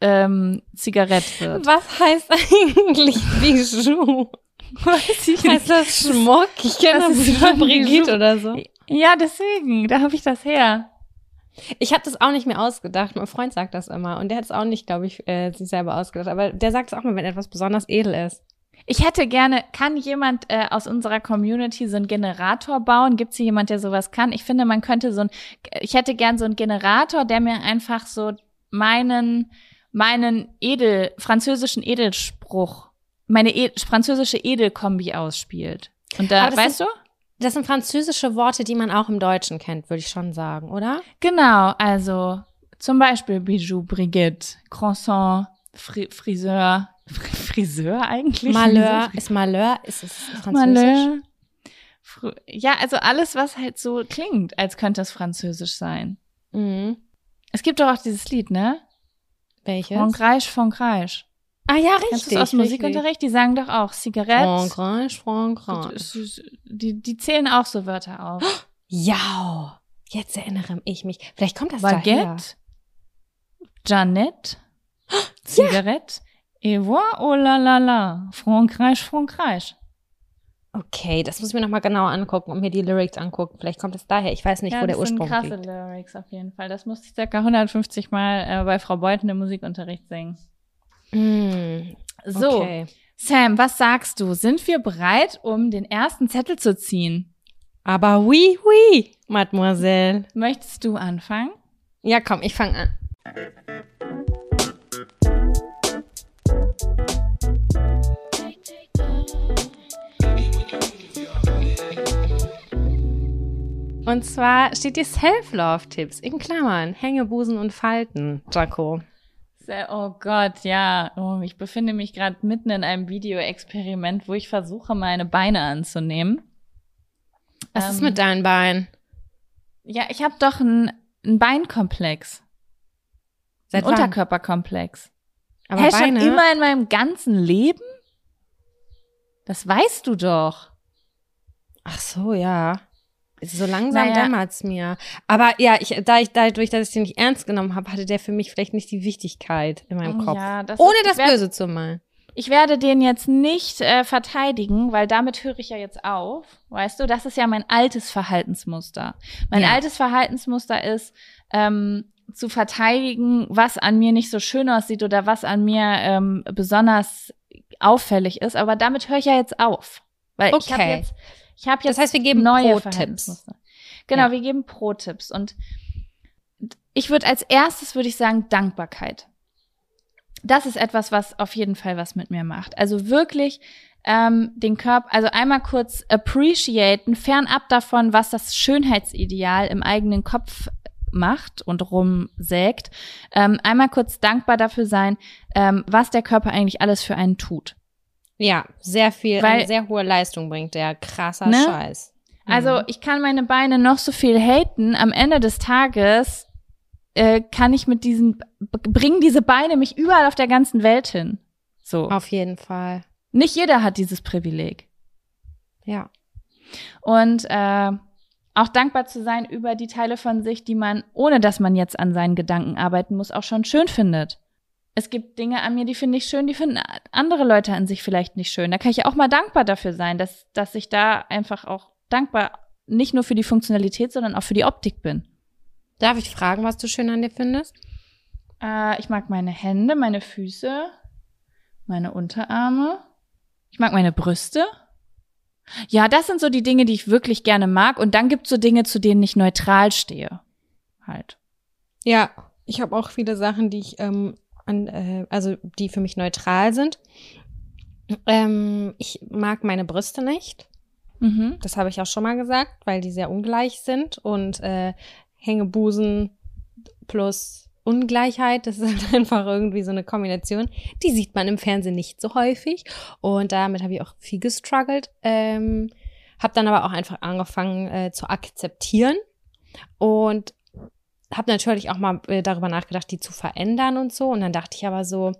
ähm, Zigarette wird. Was heißt eigentlich Bijou? Weiß ich Heißt das Schmuck? Ich kenne das Bijou denn Brigitte Bijou? oder so. Ja, deswegen, da habe ich das her. Ich habe das auch nicht mehr ausgedacht. Mein Freund sagt das immer. Und der hat es auch nicht, glaube ich, äh, sich selber ausgedacht. Aber der sagt es auch mal, wenn etwas besonders edel ist. Ich hätte gerne, kann jemand äh, aus unserer Community so einen Generator bauen? Gibt es hier jemand, der sowas kann? Ich finde, man könnte so ein, ich hätte gern so einen Generator, der mir einfach so meinen, meinen Edel, französischen Edelspruch, meine e französische Edelkombi ausspielt. Und da, weißt sind- du? Das sind französische Worte, die man auch im Deutschen kennt, würde ich schon sagen, oder? Genau, also zum Beispiel Bijou, Brigitte, Croissant, Fri Friseur, Fri Friseur eigentlich? Malheur. Ist Malheur, ist es französisch? Malheur. Ja, also alles, was halt so klingt, als könnte es französisch sein. Mhm. Es gibt doch auch dieses Lied, ne? Welches? Frankreich, Frankreich. ah ja, Kennst richtig. du es aus dem Musikunterricht? Die sagen doch auch Zigarette. Frankreich, Frankreich. Die, die zählen auch so Wörter auf. Ja, jetzt erinnere ich mich. Vielleicht kommt das daher. Baguette, Jeannette, Zigarette, et voilà, oh la la la, Frankreich, Frankreich. Okay, das muss ich mir nochmal genauer angucken und mir die Lyrics angucken. Vielleicht kommt es daher. Ich weiß nicht, wo der das sind Ursprung krasse liegt. Lyrics auf jeden Fall. Das musste ich circa 150 Mal äh, bei Frau Beuthen im Musikunterricht singen. Mm, So, okay. Sam, was sagst du? Sind wir bereit, um den ersten Zettel zu ziehen? Aber oui, oui, Mademoiselle. Möchtest du anfangen? Ja, komm, ich fange an. Und zwar steht hier Self-Love-Tipps in Klammern, Hängebusen und Falten, Jaco. Oh Gott, ja. Oh, ich befinde mich gerade mitten in einem Videoexperiment, wo ich versuche, meine Beine anzunehmen. Was ist Ähm, mit deinen Beinen? Ja, ich habe doch einen Beinkomplex. Seit einen wann? Unterkörperkomplex. Aber Hä, schon Beine? immer in meinem ganzen Leben? Das weißt du doch. Ach so, ja. So langsam Naja. dämmert's mir. Aber ja, ich, da ich dadurch, dass ich den nicht ernst genommen habe, hatte der für mich vielleicht nicht die Wichtigkeit in meinem Kopf. Ja, das Ohne ist, das werd- Böse zu meinen. ich werde den jetzt nicht äh, verteidigen, weil damit höre ich ja jetzt auf. Weißt du, das ist ja mein altes Verhaltensmuster. Mein Ja. altes Verhaltensmuster ist, ähm, zu verteidigen, was an mir nicht so schön aussieht oder was an mir ähm, besonders auffällig ist. Aber damit höre ich ja jetzt auf. Weil ich habe Okay. jetzt, ich habe jetzt Das heißt, wir geben neue Pro-Tipps. Genau, Ja. wir geben Pro-Tipps. Und ich würde als erstes, würde ich sagen, Dankbarkeit. Das ist etwas, was auf jeden Fall was mit mir macht. Also wirklich ähm, den Körper, also einmal kurz appreciaten, fernab davon, was das Schönheitsideal im eigenen Kopf macht und rumsägt. Ähm, einmal kurz dankbar dafür sein, ähm, was der Körper eigentlich alles für einen tut. Ja, sehr viel, Weil- eine sehr hohe Leistung bringt der. Krasser Ne? Scheiß. Also Mhm. ich kann meine Beine noch so viel haten. Am Ende des Tages äh, kann ich mit diesen, bringen diese Beine mich überall auf der ganzen Welt hin. So. Auf jeden Fall. Nicht jeder hat dieses Privileg. Ja. Und äh, auch dankbar zu sein über die Teile von sich, die man, ohne dass man jetzt an seinen Gedanken arbeiten muss, auch schon schön findet. Es gibt Dinge an mir, die finde ich schön, die finden andere Leute an sich vielleicht nicht schön. Da kann ich auch mal dankbar dafür sein, dass, dass ich da einfach auch dankbar nicht nur für die Funktionalität, sondern auch für die Optik bin. Darf ich fragen, was du schön an dir findest? Äh, ich mag meine Hände, meine Füße, meine Unterarme. Ich mag meine Brüste. Ja, das sind so die Dinge, die ich wirklich gerne mag. Und dann gibt's so Dinge, zu denen ich neutral stehe. Halt. Ja, ich habe auch viele Sachen, die ich, ähm, an, äh, also die für mich neutral sind. Ähm, ich mag meine Brüste nicht. Mhm. Das habe ich auch schon mal gesagt, weil die sehr ungleich sind und äh, Hängebusen plus Ungleichheit, das ist halt einfach irgendwie so eine Kombination. Die sieht man im Fernsehen nicht so häufig und damit habe ich auch viel gestruggelt. Ähm, habe dann aber auch einfach angefangen äh, zu akzeptieren und habe natürlich auch mal äh, darüber nachgedacht, die zu verändern und so. Und dann dachte ich aber so,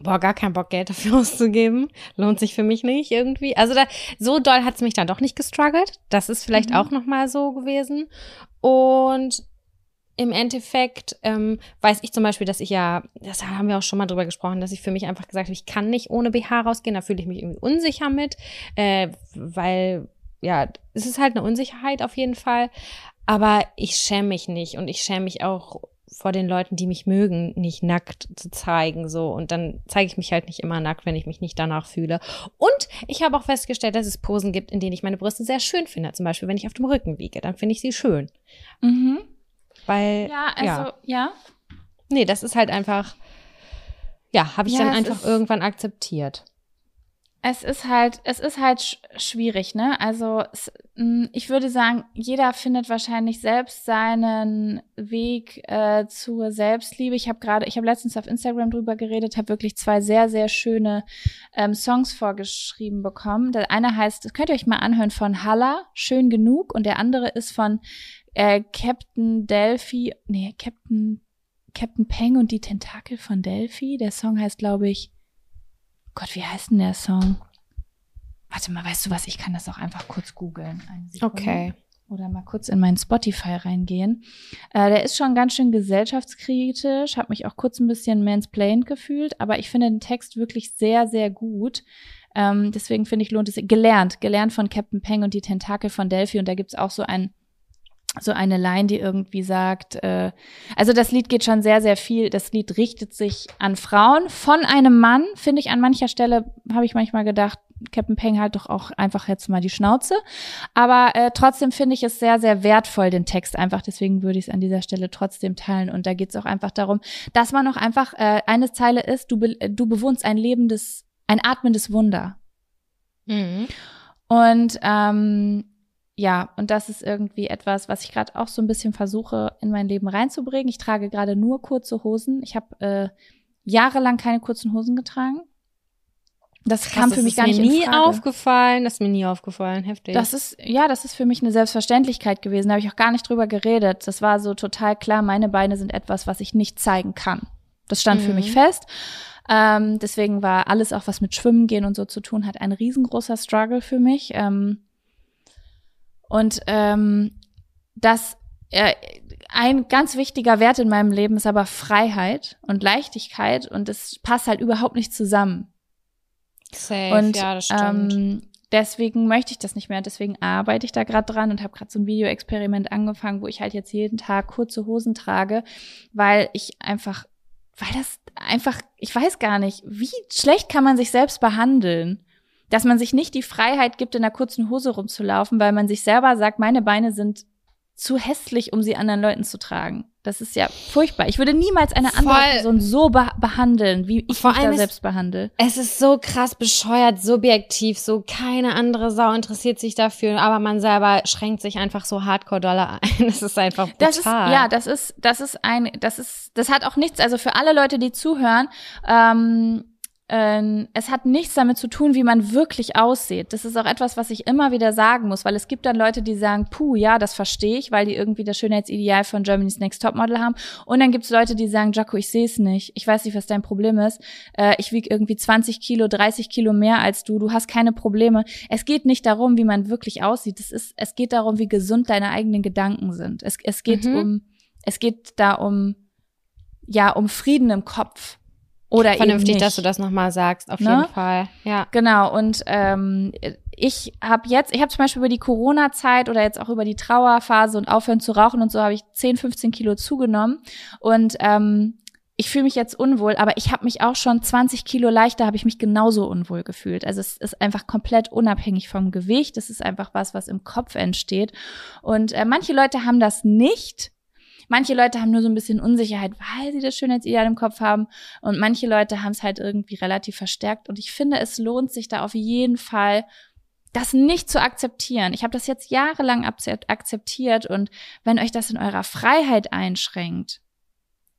boah, gar keinen Bock, Geld dafür auszugeben. Lohnt sich für mich nicht irgendwie. Also da, so doll hat es mich dann doch nicht gestruggelt. Das ist vielleicht Mhm. auch noch mal so gewesen. Und im Endeffekt ähm, weiß ich zum Beispiel, dass ich ja, das haben wir auch schon mal drüber gesprochen, dass ich für mich einfach gesagt habe, ich kann nicht ohne BH rausgehen, da fühle ich mich irgendwie unsicher mit, äh, weil ja, es ist halt eine Unsicherheit auf jeden Fall, aber ich schäme mich nicht und ich schäme mich auch vor den Leuten, die mich mögen, nicht nackt zu zeigen, so. Und dann zeige ich mich halt nicht immer nackt, wenn ich mich nicht danach fühle. Und ich habe auch festgestellt, dass es Posen gibt, in denen ich meine Brüste sehr schön finde. Zum Beispiel, wenn ich auf dem Rücken liege, dann finde ich sie schön. Mhm. Weil, Ja, also, ja. nee, das ist halt einfach, ja, habe ich Ja, dann einfach irgendwann akzeptiert. Es ist halt, es ist halt sch schwierig, ne? Also es, mh, ich würde sagen, jeder findet wahrscheinlich selbst seinen Weg äh, zur Selbstliebe. Ich habe gerade, ich habe letztens auf Instagram drüber geredet, habe wirklich zwei sehr, sehr schöne ähm, Songs vorgeschrieben bekommen. Der eine heißt, das könnt ihr euch mal anhören von Halla, schön genug, und der andere ist von äh, Captain Delphi, nee, Captain Captain Peng und die Tentakel von Delphi. Der Song heißt, glaube ich, Gott, wie heißt denn der Song? Warte mal, weißt du was? Ich kann das auch einfach kurz googeln. Okay. Oder mal kurz in meinen Spotify reingehen. Äh, der ist schon ganz schön gesellschaftskritisch, habe mich auch kurz ein bisschen mansplained gefühlt, aber ich finde den Text wirklich sehr, sehr gut. Ähm, deswegen finde ich, lohnt es. Gelernt, gelernt von Captain Peng und die Tentakel von Delphi. Und da gibt's auch so ein so eine Line, die irgendwie sagt, äh, also das Lied geht schon sehr, sehr viel, das Lied richtet sich an Frauen von einem Mann, finde ich an mancher Stelle, habe ich manchmal gedacht, Captain Peng halt doch auch einfach jetzt mal die Schnauze. Aber äh, trotzdem finde ich es sehr, sehr wertvoll, den Text einfach. Deswegen würde ich es an dieser Stelle trotzdem teilen. Und da geht es auch einfach darum, dass man auch einfach, äh, eine Zeile ist, du, be du bewohnst ein lebendes, ein atmendes Wunder. Mhm. Und ähm, ja, und das ist irgendwie etwas, was ich gerade auch so ein bisschen versuche, in mein Leben reinzubringen. Ich trage gerade nur kurze Hosen. Ich habe äh, jahrelang keine kurzen Hosen getragen. Das kam Krass, für mich das gar ist nicht mir in nie Frage. aufgefallen. Das ist mir nie aufgefallen. Heftig. Das ist, ja, das ist für mich eine Selbstverständlichkeit gewesen. Da habe ich auch gar nicht drüber geredet. Das war so total klar, meine Beine sind etwas, was ich nicht zeigen kann. Das stand für Mhm. mich fest. Ähm, deswegen war alles auch, was mit Schwimmen gehen und so zu tun hat, ein riesengroßer Struggle für mich. Ähm, und ähm, das äh, ein ganz wichtiger Wert in meinem Leben ist aber Freiheit und Leichtigkeit und es passt halt überhaupt nicht zusammen. Safe, Und ja, das stimmt. ähm, deswegen möchte ich das nicht mehr. Deswegen arbeite ich da gerade dran und habe gerade so ein Videoexperiment angefangen, wo ich halt jetzt jeden Tag kurze Hosen trage, weil ich einfach, weil das einfach, ich weiß gar nicht, wie schlecht kann man sich selbst behandeln? Dass man sich nicht die Freiheit gibt, in einer kurzen Hose rumzulaufen, weil man sich selber sagt, meine Beine sind zu hässlich, um sie anderen Leuten zu tragen. Das ist ja furchtbar. Ich würde niemals eine andere Voll. Person so be behandeln, wie ich Vor mich da selbst behandle. Es ist so krass bescheuert, subjektiv, so keine andere Sau interessiert sich dafür, aber man selber schränkt sich einfach so hardcore doller ein. Das ist einfach brutal. Das ist, ja, das ist, das ist ein, das ist, das hat auch nichts, also für alle Leute, die zuhören, ähm, es hat nichts damit zu tun, wie man wirklich aussieht. Das ist auch etwas, was ich immer wieder sagen muss, weil es gibt dann Leute, die sagen, puh, ja, das verstehe ich, weil die irgendwie das Schönheitsideal von Germany's Next Topmodel haben. Und dann gibt es Leute, die sagen, Jaco, ich sehe es nicht. Ich weiß nicht, was dein Problem ist. Äh, ich wiege irgendwie 20 Kilo, 30 Kilo mehr als du. Du hast keine Probleme. Es geht nicht darum, wie man wirklich aussieht. Es ist, es geht darum, wie gesund deine eigenen Gedanken sind. Es, es geht Mhm. um, es geht da um, ja, um Frieden im Kopf. Oder Vernünftig, dass du das nochmal sagst, auf Ne? jeden Fall. Ja. Genau, und ähm, ich habe jetzt, ich habe zum Beispiel über die Corona-Zeit oder jetzt auch über die Trauerphase und aufhören zu rauchen und so habe ich 10, 15 Kilo zugenommen. Und ähm, ich fühle mich jetzt unwohl, aber ich habe mich auch schon 20 Kilo leichter, habe ich mich genauso unwohl gefühlt. Also es ist einfach komplett unabhängig vom Gewicht. Das ist einfach was, was im Kopf entsteht. Und äh, manche Leute haben das nicht. Manche Leute haben nur so ein bisschen Unsicherheit, weil sie das Schönheitsideal im Kopf haben. Und manche Leute haben es halt irgendwie relativ verstärkt. Und ich finde, es lohnt sich da auf jeden Fall, das nicht zu akzeptieren. Ich habe das jetzt jahrelang akzeptiert. Und wenn euch das in eurer Freiheit einschränkt,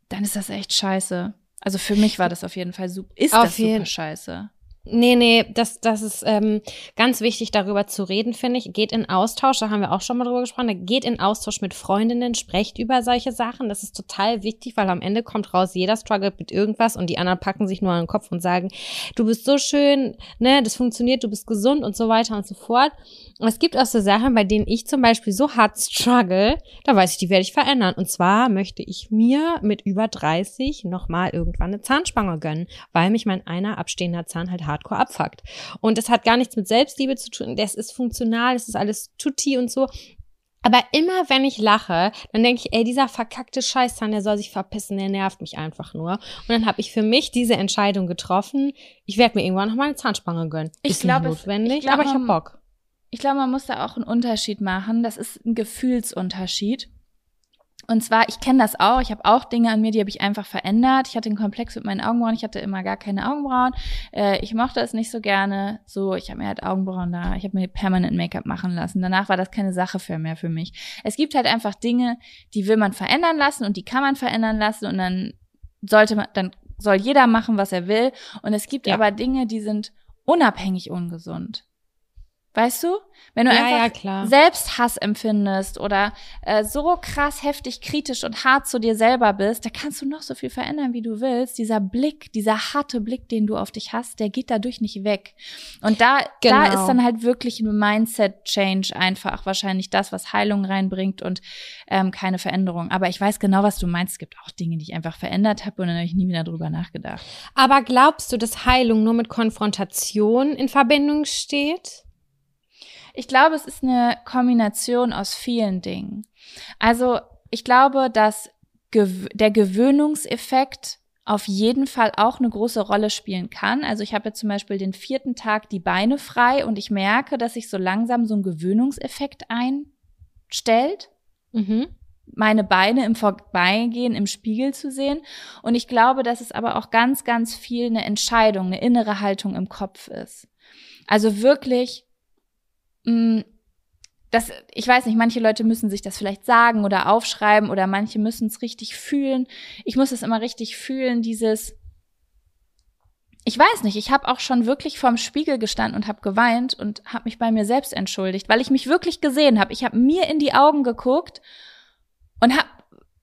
dann ist das echt scheiße. Also für mich war das auf jeden Fall super. Ist Auf das super scheiße. Nee, nee, das, das ist ähm, ganz wichtig, darüber zu reden, finde ich. Geht in Austausch, da haben wir auch schon mal drüber gesprochen. Geht in Austausch mit Freundinnen, sprecht über solche Sachen. Das ist total wichtig, weil am Ende kommt raus, jeder struggelt mit irgendwas und die anderen packen sich nur an den Kopf und sagen, du bist so schön, ne, das funktioniert, du bist gesund und so weiter und so fort. Und es gibt auch so Sachen, bei denen ich zum Beispiel so hart struggle, da weiß ich, die werde ich verändern. Und zwar möchte ich mir mit über 30 nochmal irgendwann eine Zahnspange gönnen, weil mich mein einer abstehender Zahn halt hardcore abfuckt. Und das hat gar nichts mit Selbstliebe zu tun. Das ist funktional, das ist alles tutti und so. Aber immer wenn ich lache, dann denke ich, ey, dieser verkackte Scheißzahn, der soll sich verpissen, der nervt mich einfach nur. Und dann habe ich für mich diese Entscheidung getroffen, ich werde mir irgendwann noch mal eine Zahnspange gönnen. Ich ist glaub, nicht es- notwendig, ich glaub, aber ich habe Bock. Ich glaube, man muss da auch einen Unterschied machen. Das ist ein Gefühlsunterschied. Und zwar, ich kenne das auch. Ich habe auch Dinge an mir, die habe ich einfach verändert. Ich hatte einen Komplex mit meinen Augenbrauen. Ich hatte immer gar keine Augenbrauen. Äh, ich mochte es nicht so gerne. So, ich habe mir halt Augenbrauen da. Ich habe mir permanent Make-up machen lassen. Danach war das keine Sache für mehr für mich. Es gibt halt einfach Dinge, die will man verändern lassen und die kann man verändern lassen und dann sollte man, dann soll jeder machen, was er will. Und es gibt Ja. aber Dinge, die sind unabhängig ungesund. Weißt du? Wenn du Ja, einfach ja, klar. Selbsthass empfindest oder äh, so krass heftig kritisch und hart zu dir selber bist, da kannst du noch so viel verändern, wie du willst. Dieser Blick, dieser harte Blick, den du auf dich hast, der geht dadurch nicht weg. Und da, da Genau. ist dann halt wirklich ein Mindset-Change einfach wahrscheinlich das, was Heilung reinbringt und ähm, keine Veränderung. Aber ich weiß genau, was du meinst. Es gibt auch Dinge, die ich einfach verändert habe und dann habe ich nie wieder drüber nachgedacht. Aber glaubst du, dass Heilung nur mit Konfrontation in Verbindung steht? Ich glaube, es ist eine Kombination aus vielen Dingen. Also ich glaube, dass der Gewöhnungseffekt auf jeden Fall auch eine große Rolle spielen kann. Also ich habe jetzt zum Beispiel den vierten Tag die Beine frei und ich merke, dass sich so langsam so ein Gewöhnungseffekt einstellt Mhm. meine Beine im Vorbeigehen im Spiegel zu sehen. Und ich glaube, dass es aber auch ganz, ganz viel eine Entscheidung, eine innere Haltung im Kopf ist. Also wirklich, mh, das, ich weiß nicht, manche Leute müssen sich das vielleicht sagen oder aufschreiben oder manche müssen es richtig fühlen. Ich muss es immer richtig fühlen, dieses, ich weiß nicht, ich habe auch schon wirklich vorm Spiegel gestanden und habe geweint und habe mich bei mir selbst entschuldigt, weil ich mich wirklich gesehen habe. Ich habe mir in die Augen geguckt und habe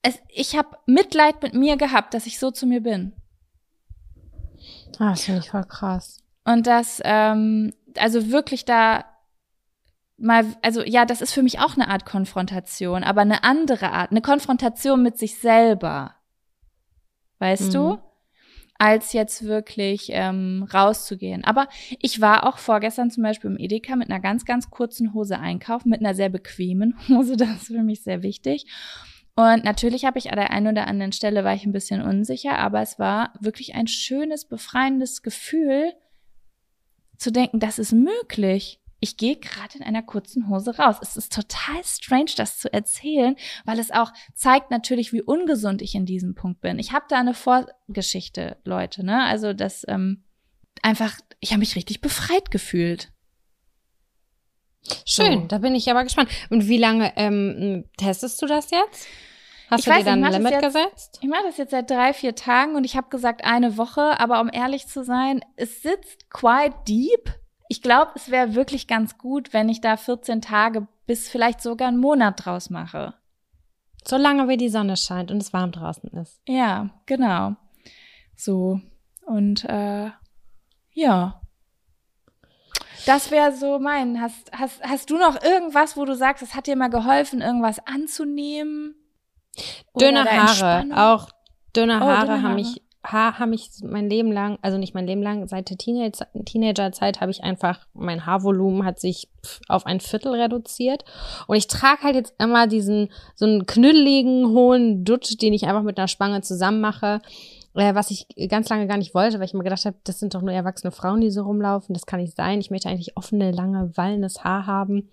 es, ich habe Mitleid mit mir gehabt, dass ich so zu mir bin. Ah, das finde ich voll krass. Und das, ähm, also wirklich da mal, also ja, das ist für mich auch eine Art Konfrontation, aber eine andere Art, eine Konfrontation mit sich selber. Weißt Mhm. du? als jetzt wirklich ähm, rauszugehen. Aber ich war auch vorgestern zum Beispiel im Edeka mit einer ganz, ganz kurzen Hose einkaufen, mit einer sehr bequemen Hose, das ist für mich sehr wichtig. Und natürlich habe ich an der einen oder anderen Stelle war ich ein bisschen unsicher, aber es war wirklich ein schönes, befreiendes Gefühl, zu denken, das ist möglich ich gehe gerade in einer kurzen Hose raus. Es ist total strange, das zu erzählen, weil es auch zeigt natürlich, wie ungesund ich in diesem Punkt bin. Ich habe da eine Vorgeschichte, Leute, ne? Also das ähm, einfach, ich habe mich richtig befreit gefühlt. Schön, so. da bin ich aber gespannt. Und wie lange ähm, testest du das jetzt? Hast ich du weiß, dir dann ein Limit jetzt, gesetzt? Ich mache das jetzt seit drei, vier Tagen und ich habe gesagt eine Woche, aber um ehrlich zu sein, es sitzt quite deep ich glaube, es wäre wirklich ganz gut, wenn ich da 14 Tage bis vielleicht sogar einen Monat draus mache. Solange wie die Sonne scheint und es warm draußen ist. Ja, genau. So. Und äh, ja. Das wäre so mein. Hast, hast, hast du noch irgendwas, wo du sagst, es hat dir mal geholfen, irgendwas anzunehmen? Dünne Haare. Auch dünne Haare, oh, dünne Haare haben mich Haar habe ich mein Leben lang, also nicht mein Leben lang, seit der Teenager, Teenagerzeit habe ich einfach, mein Haarvolumen hat sich auf ein Viertel reduziert. Und ich trage halt jetzt immer diesen, so einen knütteligen, hohen Dutt, den ich einfach mit einer Spange zusammen mache. Äh, was ich ganz lange gar nicht wollte, weil ich mir gedacht habe, das sind doch nur erwachsene Frauen, die so rumlaufen. Das kann nicht sein. Ich möchte eigentlich offene, lange, wallendes Haar haben.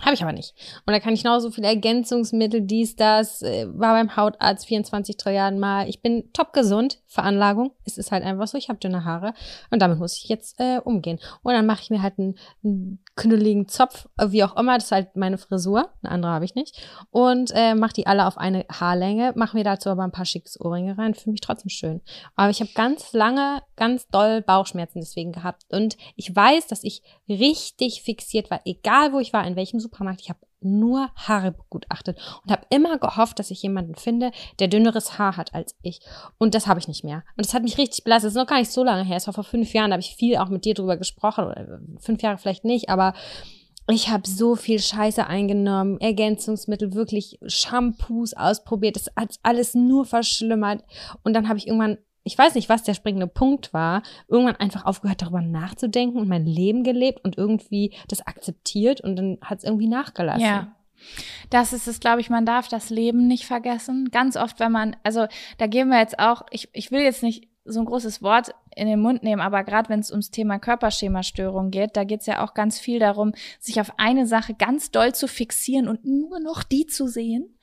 Habe ich aber nicht. Und da kann ich genauso viele Ergänzungsmittel, dies, das, äh, war beim Hautarzt 24 Trilliarden Mal. Ich bin top gesund, Veranlagung. Es ist halt einfach so, ich habe dünne Haare und damit muss ich jetzt äh, umgehen. Und dann mache ich mir halt einen, einen knülligen Zopf, äh, wie auch immer, das ist halt meine Frisur, eine andere habe ich nicht. Und äh, mache die alle auf eine Haarlänge, mache mir dazu aber ein paar schickes Ohrringe rein, fühle mich trotzdem schön. Aber ich habe ganz lange, ganz doll Bauchschmerzen deswegen gehabt. Und ich weiß, dass ich richtig fixiert war, egal wo ich war, in welchem Supermarkt. Ich habe nur Haare begutachtet und habe immer gehofft, dass ich jemanden finde, der dünneres Haar hat als ich. Und das habe ich nicht mehr. Und das hat mich richtig belastet. Das ist noch gar nicht so lange her. Es war vor fünf Jahren, da habe ich viel auch mit dir drüber gesprochen. Oder fünf Jahre vielleicht nicht, aber ich habe so viel Scheiße eingenommen, Ergänzungsmittel, wirklich Shampoos ausprobiert. Das hat alles nur verschlimmert. Und dann habe ich irgendwann ich weiß nicht, was der springende Punkt war, irgendwann einfach aufgehört, darüber nachzudenken und mein Leben gelebt und irgendwie das akzeptiert und dann hat es irgendwie nachgelassen. Ja. Das ist es, glaube ich, man darf das Leben nicht vergessen. Ganz oft, wenn man, also da gehen wir jetzt auch, ich, ich will jetzt nicht so ein großes Wort in den Mund nehmen, aber gerade wenn es ums Thema Körperschemastörung geht, da geht es ja auch ganz viel darum, sich auf eine Sache ganz doll zu fixieren und nur noch die zu sehen.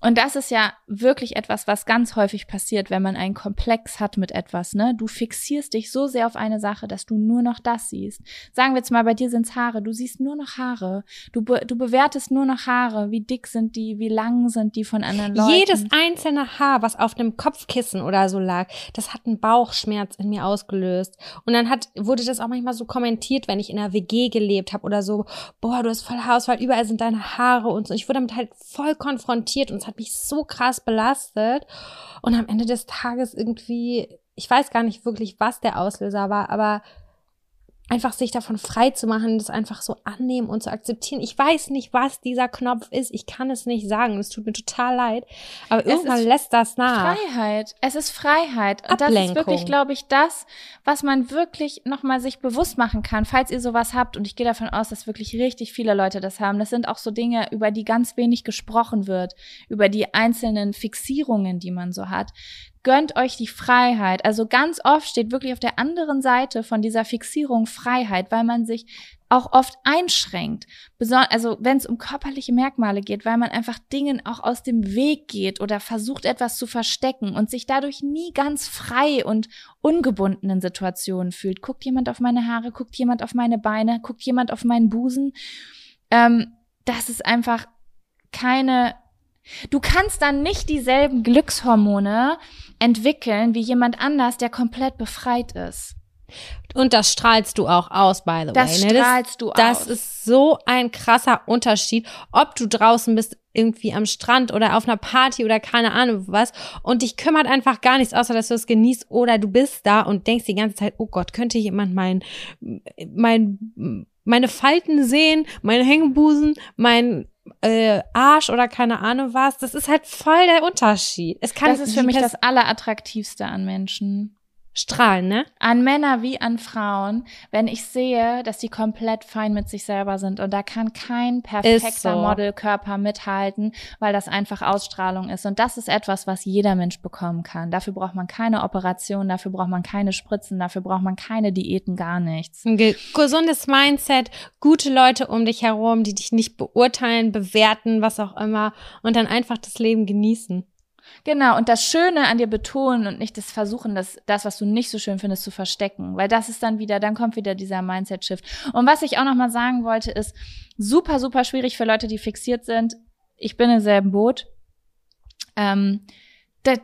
Und das ist ja wirklich etwas, was ganz häufig passiert, wenn man einen Komplex hat mit etwas, ne? Du fixierst dich so sehr auf eine Sache, dass du nur noch das siehst. Sagen wir jetzt mal, bei dir sind's Haare. Du siehst nur noch Haare. Du, be du bewertest nur noch Haare. Wie dick sind die? Wie lang sind die von anderen Leuten? Jedes einzelne Haar, was auf einem Kopfkissen oder so lag, das hat einen Bauchschmerz in mir ausgelöst. Und dann hat, wurde das auch manchmal so kommentiert, wenn ich in einer WG gelebt habe oder so, boah, du hast voll Haarausfall, überall sind deine Haare und so. Ich wurde damit halt voll konfrontiert und hat mich so krass belastet. Und am Ende des Tages irgendwie, ich weiß gar nicht wirklich, was der Auslöser war, aber einfach sich davon frei zu machen, das einfach so annehmen und zu akzeptieren. Ich weiß nicht, was dieser Knopf ist. Ich kann es nicht sagen. Es tut mir total leid. Aber es irgendwann lässt das nach. Freiheit. Es ist Freiheit. Und Ablenkung. das ist wirklich, glaube ich, das, was man wirklich nochmal sich bewusst machen kann, falls ihr sowas habt. Und ich gehe davon aus, dass wirklich richtig viele Leute das haben. Das sind auch so Dinge, über die ganz wenig gesprochen wird. Über die einzelnen Fixierungen, die man so hat gönnt euch die Freiheit. Also ganz oft steht wirklich auf der anderen Seite von dieser Fixierung Freiheit, weil man sich auch oft einschränkt. Also wenn es um körperliche Merkmale geht, weil man einfach Dingen auch aus dem Weg geht oder versucht etwas zu verstecken und sich dadurch nie ganz frei und ungebunden in Situationen fühlt. Guckt jemand auf meine Haare, guckt jemand auf meine Beine, guckt jemand auf meinen Busen. Ähm, das ist einfach keine Du kannst dann nicht dieselben Glückshormone entwickeln wie jemand anders, der komplett befreit ist. Und das strahlst du auch aus, by the das way. Ne? Strahlst das, du das aus. ist so ein krasser Unterschied, ob du draußen bist, irgendwie am Strand oder auf einer Party oder keine Ahnung was und dich kümmert einfach gar nichts, außer dass du es genießt oder du bist da und denkst die ganze Zeit, oh Gott, könnte jemand mein, mein, meine Falten sehen, meine Hängebusen, mein äh, Arsch oder keine Ahnung was. Das ist halt voll der Unterschied. Es kann das ist für mich das Allerattraktivste an Menschen. Strahlen, ne? An Männer wie an Frauen, wenn ich sehe, dass die komplett fein mit sich selber sind und da kann kein perfekter so. Modelkörper mithalten, weil das einfach Ausstrahlung ist. Und das ist etwas, was jeder Mensch bekommen kann. Dafür braucht man keine Operation, dafür braucht man keine Spritzen, dafür braucht man keine Diäten, gar nichts. Ein ge- gesundes Mindset, gute Leute um dich herum, die dich nicht beurteilen, bewerten, was auch immer und dann einfach das Leben genießen. Genau, und das Schöne an dir betonen und nicht das Versuchen, das, das, was du nicht so schön findest, zu verstecken. Weil das ist dann wieder, dann kommt wieder dieser Mindset-Shift. Und was ich auch nochmal sagen wollte, ist super, super schwierig für Leute, die fixiert sind. Ich bin im selben Boot. Ähm,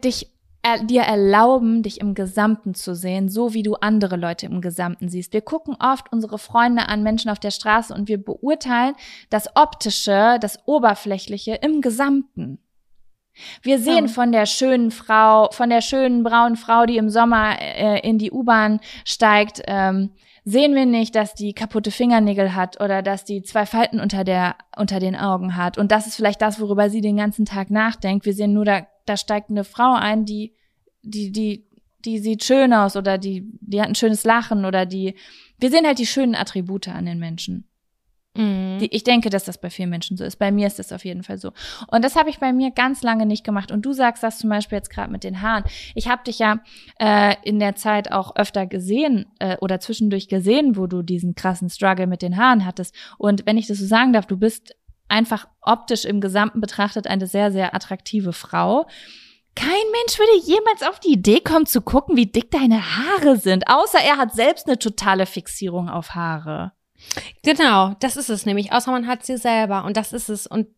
dich er, dir erlauben, dich im Gesamten zu sehen, so wie du andere Leute im Gesamten siehst. Wir gucken oft unsere Freunde an, Menschen auf der Straße und wir beurteilen das Optische, das Oberflächliche im Gesamten. Wir sehen von der schönen Frau, von der schönen braunen Frau, die im Sommer äh, in die U-Bahn steigt, ähm, sehen wir nicht, dass die kaputte Fingernägel hat oder dass die zwei Falten unter der unter den Augen hat und das ist vielleicht das, worüber sie den ganzen Tag nachdenkt. Wir sehen nur, da da steigt eine Frau ein, die die die die sieht schön aus oder die die hat ein schönes Lachen oder die wir sehen halt die schönen Attribute an den Menschen. Mhm. Ich denke, dass das bei vielen Menschen so ist. Bei mir ist das auf jeden Fall so. Und das habe ich bei mir ganz lange nicht gemacht. Und du sagst das zum Beispiel jetzt gerade mit den Haaren. Ich habe dich ja äh, in der Zeit auch öfter gesehen äh, oder zwischendurch gesehen, wo du diesen krassen Struggle mit den Haaren hattest. Und wenn ich das so sagen darf, du bist einfach optisch im Gesamten betrachtet eine sehr, sehr attraktive Frau. Kein Mensch würde jemals auf die Idee kommen zu gucken, wie dick deine Haare sind, außer er hat selbst eine totale Fixierung auf Haare. Genau, das ist es nämlich. Außer man hat sie selber und das ist es. Und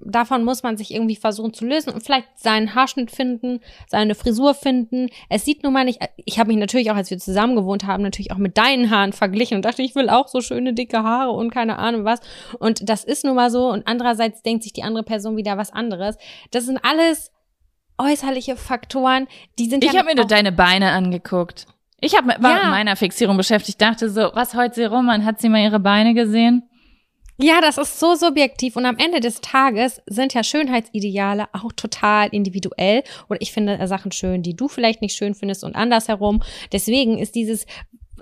davon muss man sich irgendwie versuchen zu lösen und vielleicht seinen Haarschnitt finden, seine Frisur finden. Es sieht nun mal nicht. Ich habe mich natürlich auch, als wir zusammen gewohnt haben, natürlich auch mit deinen Haaren verglichen und dachte, ich will auch so schöne dicke Haare und keine Ahnung was. Und das ist nun mal so. Und andererseits denkt sich die andere Person wieder was anderes. Das sind alles äußerliche Faktoren, die sind Ich ja habe mir nur deine Beine angeguckt. Ich hab, war Ja. mit meiner Fixierung beschäftigt, dachte so, was heute sie rum an? Hat sie mal ihre Beine gesehen? Ja, das ist so subjektiv und am Ende des Tages sind ja Schönheitsideale auch total individuell oder ich finde Sachen schön, die du vielleicht nicht schön findest und andersherum. Deswegen ist dieses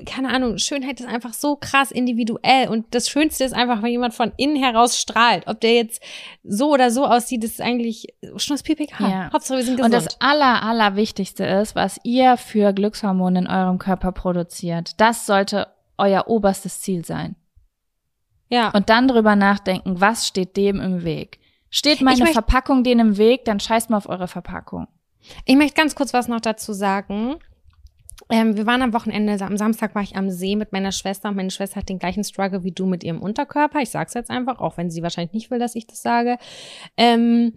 keine Ahnung, Schönheit ist einfach so krass individuell und das Schönste ist einfach, wenn jemand von innen heraus strahlt. Ob der jetzt so oder so aussieht, ist eigentlich Schnuss-PPK. Ja. Hauptsache, wir sind Und gesund. das aller, aller Wichtigste ist, was ihr für Glückshormone in eurem Körper produziert. Das sollte euer oberstes Ziel sein. ja. Und dann drüber nachdenken, was steht dem im Weg? Steht meine Verpackung denen im Weg, dann scheißt mal auf eure Verpackung. Ich möchte ganz kurz was noch dazu sagen. Ähm, wir waren am Wochenende, am Samstag war ich am See mit meiner Schwester und meine Schwester hat den gleichen Struggle wie du mit ihrem Unterkörper. Ich sag's jetzt einfach, auch wenn sie wahrscheinlich nicht will, dass ich das sage. Ähm,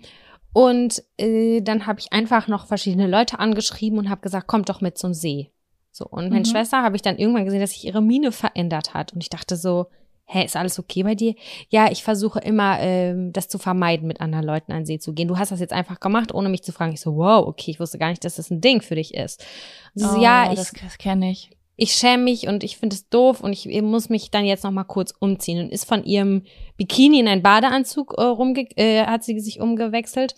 und äh, dann habe ich einfach noch verschiedene Leute angeschrieben und habe gesagt, kommt doch mit zum See. So, und meine Mhm. Schwester habe ich dann irgendwann gesehen, dass sich ihre Miene verändert hat. Und ich dachte so, hä, ist alles okay bei dir? Ja, ich versuche immer, ähm, das zu vermeiden, mit anderen Leuten an See zu gehen. Du hast das jetzt einfach gemacht, ohne mich zu fragen. Ich so, wow, okay, ich wusste gar nicht, dass das ein Ding für dich ist. Und so, Oh, ja, ich, das, das kenne ich. ich schäme mich und ich finde es doof und ich muss mich dann jetzt noch mal kurz umziehen und ist von ihrem Bikini in einen Badeanzug äh, rumge äh, hat sie sich umgewechselt.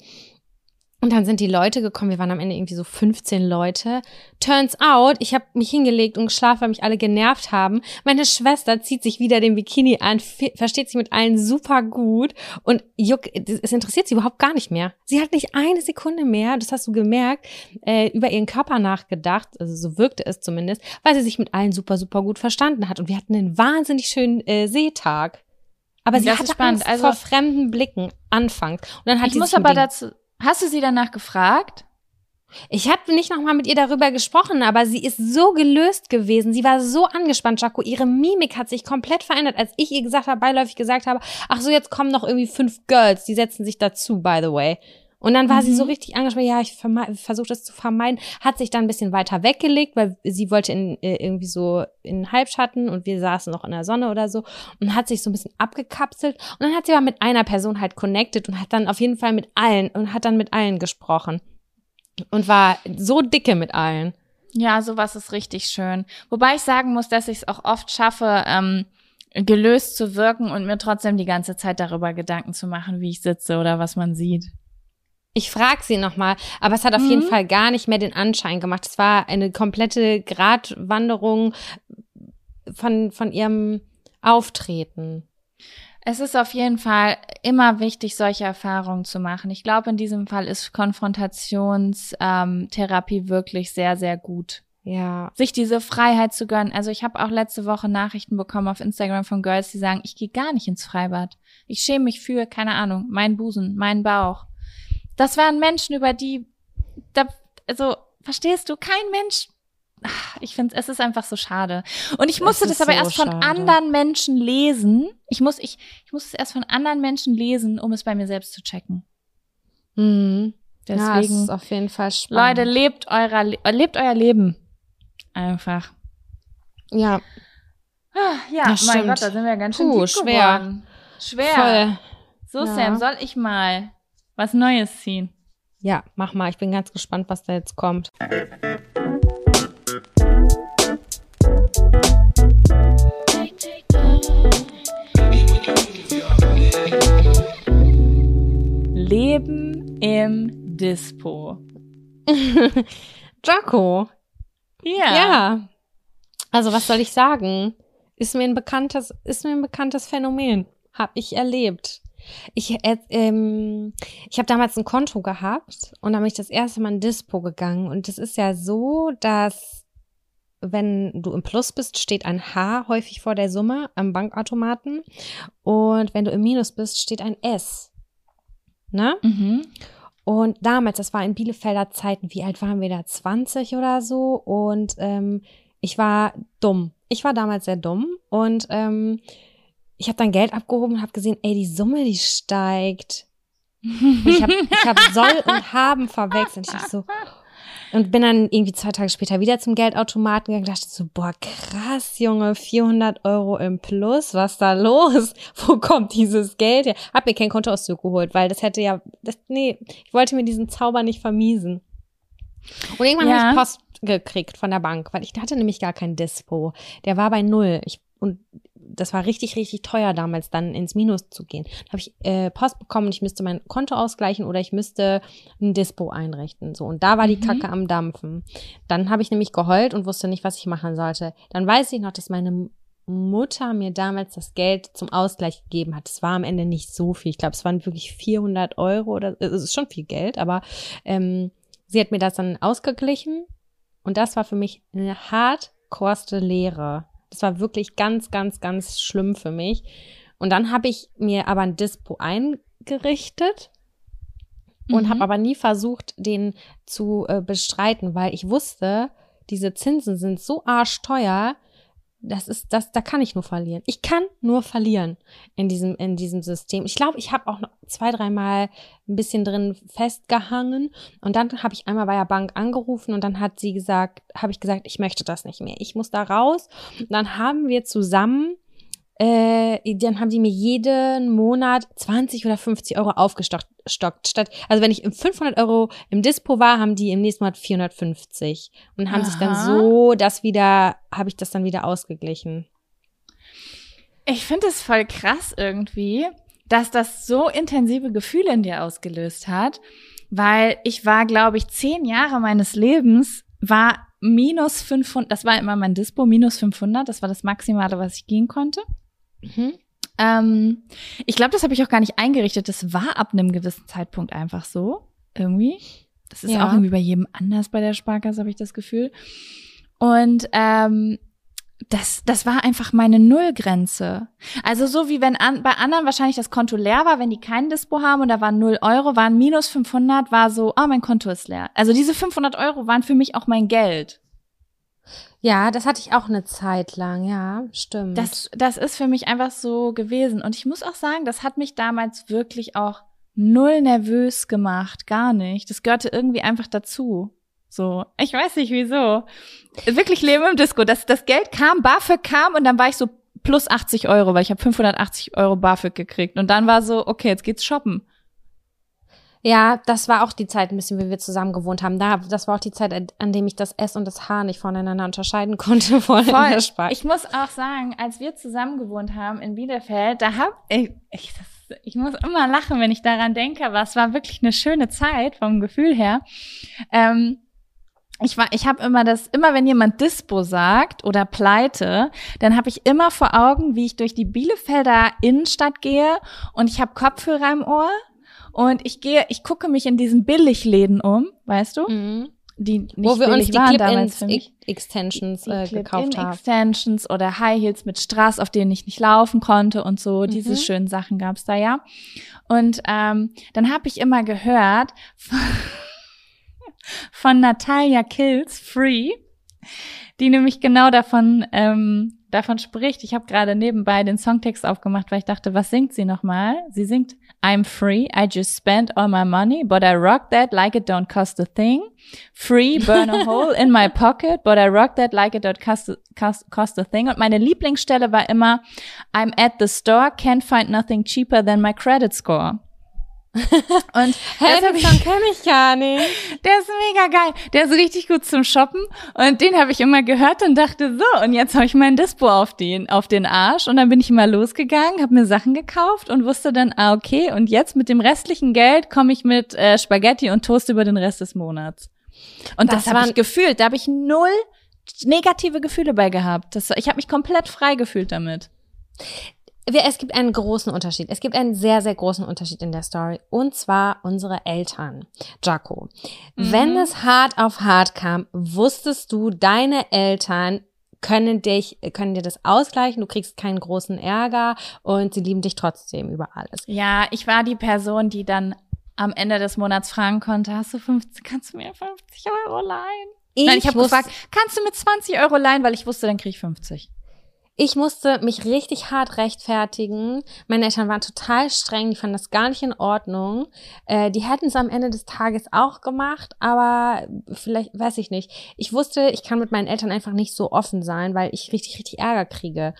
Und dann sind die Leute gekommen, wir waren am Ende irgendwie so 15 Leute. Turns out, ich habe mich hingelegt und geschlafen, weil mich alle genervt haben. Meine Schwester zieht sich wieder den Bikini an, versteht sich mit allen super gut und juck, es interessiert sie überhaupt gar nicht mehr. Sie hat nicht eine Sekunde mehr, das hast du gemerkt, äh, über ihren Körper nachgedacht, also so wirkte es zumindest, weil sie sich mit allen super, super gut verstanden hat. Und wir hatten einen wahnsinnig schönen äh, Seetag. Aber sie Das hatte ist spannend. Angst Also- vor fremden Blicken anfangs. Und dann hat Ich muss aber dazu, hast du sie danach gefragt? ich habe nicht nochmal mit ihr darüber gesprochen, aber sie ist so gelöst gewesen. Sie war so angespannt, Jaco. Ihre Mimik hat sich komplett verändert, als ich ihr gesagt habe, beiläufig gesagt habe, ach so, jetzt kommen noch irgendwie fünf Girls, die setzen sich dazu, by the way. Und dann war sie Mhm. so richtig angespannt, ja, ich versuche das zu vermeiden, hat sich dann ein bisschen weiter weggelegt, weil sie wollte in, äh, irgendwie so in Halbschatten und wir saßen noch in der Sonne oder so und hat sich so ein bisschen abgekapselt und dann hat sie aber mit einer Person halt connected und hat dann auf jeden Fall mit allen und hat dann mit allen gesprochen und war so dicke mit allen. Ja, sowas ist richtig schön. Wobei ich sagen muss, dass ich es auch oft schaffe, ähm, gelöst zu wirken und mir trotzdem die ganze Zeit darüber Gedanken zu machen, wie ich sitze oder was man sieht. Ich frage sie nochmal, aber es hat auf Mhm. jeden Fall gar nicht mehr den Anschein gemacht. Es war eine komplette Gratwanderung von, von ihrem Auftreten. Es ist auf jeden Fall immer wichtig, solche Erfahrungen zu machen. Ich glaube, in diesem Fall ist Konfrontationstherapie ähm, wirklich sehr, sehr gut. Ja. Sich diese Freiheit zu gönnen. Also ich habe auch letzte Woche Nachrichten bekommen auf Instagram von Girls, die sagen, ich gehe gar nicht ins Freibad. Ich schäme mich für, keine Ahnung, meinen Busen, meinen Bauch. Das waren Menschen, über die, da, also, verstehst du, kein Mensch. Ich finde, es ist einfach so schade. Und ich musste das aber so erst von schade. anderen Menschen lesen. Ich muss, ich, ich muss es erst von anderen Menschen lesen, um es bei mir selbst zu checken. Mhm. ja, es Deswegen, ist auf jeden Fall spannend. Leute, lebt eurer, Le- lebt euer Leben. Einfach. Ja, Ah, Ja, Das mein stimmt. Gott, da sind wir ganz schön Puh, schwer. geworden. Schwer. voll. So, Ja. Sam, soll ich mal was Neues ziehen? Ja, mach mal. Ich bin ganz gespannt, was da jetzt kommt. Leben im Dispo. Jaco. Ja. Ja. Also, was soll ich sagen? Ist mir ein bekanntes, ist mir ein bekanntes Phänomen. Hab ich erlebt. Ich, äh, ähm, ich habe damals ein Konto gehabt und dann bin ich das erste Mal in Dispo gegangen. Und es ist ja so, dass wenn du im Plus bist, steht ein H häufig vor der Summe am Bankautomaten. Und wenn du im Minus bist, steht ein S. Ne? Mhm. Und damals, das war in Bielefelder Zeiten, wie alt waren wir da? 20 oder so. Und ähm, ich war dumm. Ich war damals sehr dumm. Und ähm, ich habe dann Geld abgehoben und habe gesehen, ey, die Summe, die steigt. Und ich habe ich hab soll und haben verwechselt. Ich dachte so, und bin dann irgendwie zwei Tage später wieder zum Geldautomaten gegangen und dachte so, boah, krass, Junge, 400 Euro im Plus, was da los? Wo kommt dieses Geld her? Hab mir kein Kontoauszug geholt, weil das hätte ja, das, nee, ich wollte mir diesen Zauber nicht vermiesen. Und irgendwann Ja. habe ich Post gekriegt von der Bank, weil ich hatte nämlich gar kein Dispo. Der war bei null. Ich, und das war richtig, richtig teuer damals, dann ins Minus zu gehen. Da habe ich äh, Post bekommen und ich müsste mein Konto ausgleichen oder ich müsste ein Dispo einrichten. So, und da war die Mhm. Kacke am Dampfen. Dann habe ich nämlich geheult und wusste nicht, was ich machen sollte. Dann weiß ich noch, dass meine Mutter mir damals das Geld zum Ausgleich gegeben hat. Es war am Ende nicht so viel. Ich glaube, es waren wirklich 400 Euro oder es ist schon viel Geld, aber ähm, sie hat mir das dann ausgeglichen und das war für mich eine hardcoreste Lehre. Das war wirklich ganz, ganz, ganz schlimm für mich. Und dann habe ich mir aber ein Dispo eingerichtet und Mhm. habe aber nie versucht, den zu äh, bestreiten, weil ich wusste, diese Zinsen sind so arschteuer, das ist, das, da kann ich nur verlieren. Ich kann nur verlieren in diesem, in diesem System. Ich glaube, ich habe auch noch zwei, dreimal ein bisschen drin festgehangen und dann habe ich einmal bei der Bank angerufen und dann hat sie gesagt, habe ich gesagt, ich möchte das nicht mehr. Ich muss da raus. Und dann haben wir zusammen äh, dann haben die mir jeden Monat 20 oder 50 Euro aufgestockt. Stockt. Statt, also wenn ich im 500 Euro im Dispo war, haben die im nächsten Monat 450 und haben sich dann Aha. so das wieder, habe ich das dann wieder ausgeglichen. Ich finde es voll krass irgendwie, dass das so intensive Gefühle in dir ausgelöst hat, weil ich war, glaube ich, zehn Jahre meines Lebens war minus 500, das war immer mein Dispo, minus 500, das war das Maximale, was ich gehen konnte. Mhm. Ähm, ich glaube, das habe ich auch gar nicht eingerichtet. Das war ab einem gewissen Zeitpunkt einfach so. Irgendwie. Das ist Ja. auch irgendwie bei jedem anders bei der Sparkasse, habe ich das Gefühl. Und ähm, das, das war einfach meine Nullgrenze. Also so wie wenn an, bei anderen wahrscheinlich das Konto leer war, wenn die kein Dispo haben und da waren 0 Euro, waren minus 500, war so, ah, mein Konto ist leer. Also diese 500 Euro waren für mich auch mein Geld. Ja, das hatte ich auch eine Zeit lang, ja, stimmt. Das, das ist für mich einfach so gewesen. Und ich muss auch sagen, das hat mich damals wirklich auch null nervös gemacht. Gar nicht. Das gehörte irgendwie einfach dazu. So. Ich weiß nicht wieso. Wirklich Leben im Disco. Das, das Geld kam, BAföG kam und dann war ich so plus 80 Euro, weil ich habe 580 Euro BAföG gekriegt. Und dann war so, okay, jetzt geht's shoppen. Ja, das war auch die Zeit ein bisschen, wie wir zusammen gewohnt haben. Da, das war auch die Zeit, an- dem ich das S und das H nicht voneinander unterscheiden konnte der Sparkasse. Ich muss auch sagen, als wir zusammen gewohnt haben in Bielefeld, da hab ich, ich das ich muss immer lachen, wenn ich daran denke, aber es war wirklich eine schöne Zeit vom Gefühl her. Ähm, ich war, ich habe immer das, immer wenn jemand Dispo sagt oder Pleite, dann habe ich immer vor Augen, wie ich durch die Bielefelder Innenstadt gehe und ich habe Kopfhörer im Ohr und ich gehe, ich gucke mich in diesen Billigläden um, weißt du? Mhm. Die nicht Wo wir uns die Clip-Extensions äh, gekauft haben. Extensions oder High Heels mit Straß, auf denen ich nicht laufen konnte und so. Mhm. Diese schönen Sachen gab's da ja. Und ähm, dann habe ich immer gehört, von Natalia Kills Free, die nämlich genau davon ähm, davon spricht. Ich habe gerade nebenbei den Songtext aufgemacht, weil ich dachte, was singt sie nochmal? Sie singt I'm free, I just spent all my money, but I rock that like it don't cost a thing. Free, burn a hole in my pocket, but I rock that like it don't cost cost, cost a thing. Und meine Lieblingsstelle war immer I'm at the store, can't find nothing cheaper than my credit score. Und Hä, den Song kenne ich gar nicht. Der ist mega geil. Der ist richtig gut zum Shoppen. Und den habe ich immer gehört und dachte, so, und jetzt habe ich mein Dispo auf den, auf den Arsch. Und dann bin ich immer losgegangen, habe mir Sachen gekauft und wusste dann, ah, okay, und jetzt mit dem restlichen Geld komme ich mit äh, Spaghetti und Toast über den Rest des Monats. Und das, das habe ich gefühlt. Da habe ich null negative Gefühle bei gehabt. Das, ich habe mich komplett frei gefühlt damit es gibt einen großen Unterschied. Es gibt einen sehr, sehr großen Unterschied in der Story. Und zwar unsere Eltern. Jaco. Mhm. Wenn es hart auf hart kam, wusstest du, deine Eltern können dich, können dir das ausgleichen, du kriegst keinen großen Ärger und sie lieben dich trotzdem über alles. Ja, ich war die Person, die dann am Ende des Monats fragen konnte, hast du 50, kannst du mir 50 Euro leihen? Ich Nein, ich habe gefragt, kannst du mir 20 Euro leihen, weil ich wusste, dann krieg ich 50. Ich musste mich richtig hart rechtfertigen. Meine Eltern waren total streng, die fanden das gar nicht in Ordnung. Äh, die hätten es am Ende des Tages auch gemacht, aber vielleicht, weiß ich nicht. Ich wusste, ich kann mit meinen Eltern einfach nicht so offen sein, weil ich richtig, richtig Ärger kriege.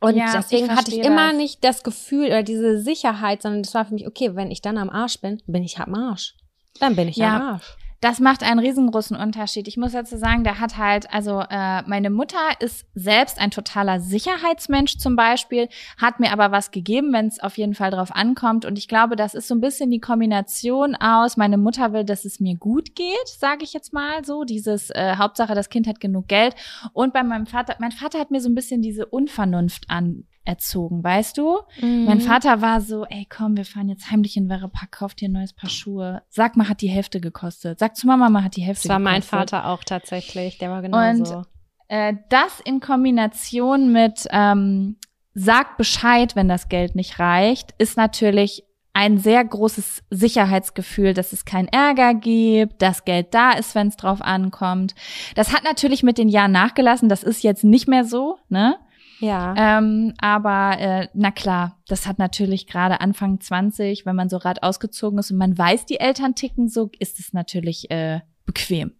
Und ja, deswegen ich hatte ich immer das. nicht das Gefühl oder diese Sicherheit, sondern das war für mich, okay, wenn ich dann am Arsch bin, bin ich am Arsch. Dann bin ich ja. am Arsch. Das macht einen riesengroßen Unterschied. Ich muss dazu sagen, der hat halt, also äh, meine Mutter ist selbst ein totaler Sicherheitsmensch zum Beispiel, hat mir aber was gegeben, wenn es auf jeden Fall drauf ankommt. Und ich glaube, das ist so ein bisschen die Kombination aus, meine Mutter will, dass es mir gut geht, sage ich jetzt mal so. Dieses äh, Hauptsache, das Kind hat genug Geld. Und bei meinem Vater, mein Vater hat mir so ein bisschen diese Unvernunft an erzogen, weißt du? Mhm. Mein Vater war so, ey, komm, wir fahren jetzt heimlich in Werrepark, kauf dir ein neues Paar Schuhe. Sag mal, hat die Hälfte gekostet. Sag zu Mama, mal hat die Hälfte gekostet. Das war mein Vater auch tatsächlich, der war genauso. Und äh, das in Kombination mit ähm, sag Bescheid, wenn das Geld nicht reicht, ist natürlich ein sehr großes Sicherheitsgefühl, dass es keinen Ärger gibt, dass Geld da ist, wenn es drauf ankommt. Das hat natürlich mit den Jahren nachgelassen. Das ist jetzt nicht mehr so, ne? Ja. Ähm, aber äh, na klar, das hat natürlich gerade Anfang 20, wenn man so rad ausgezogen ist und man weiß, die Eltern ticken so, ist es natürlich äh, bequem.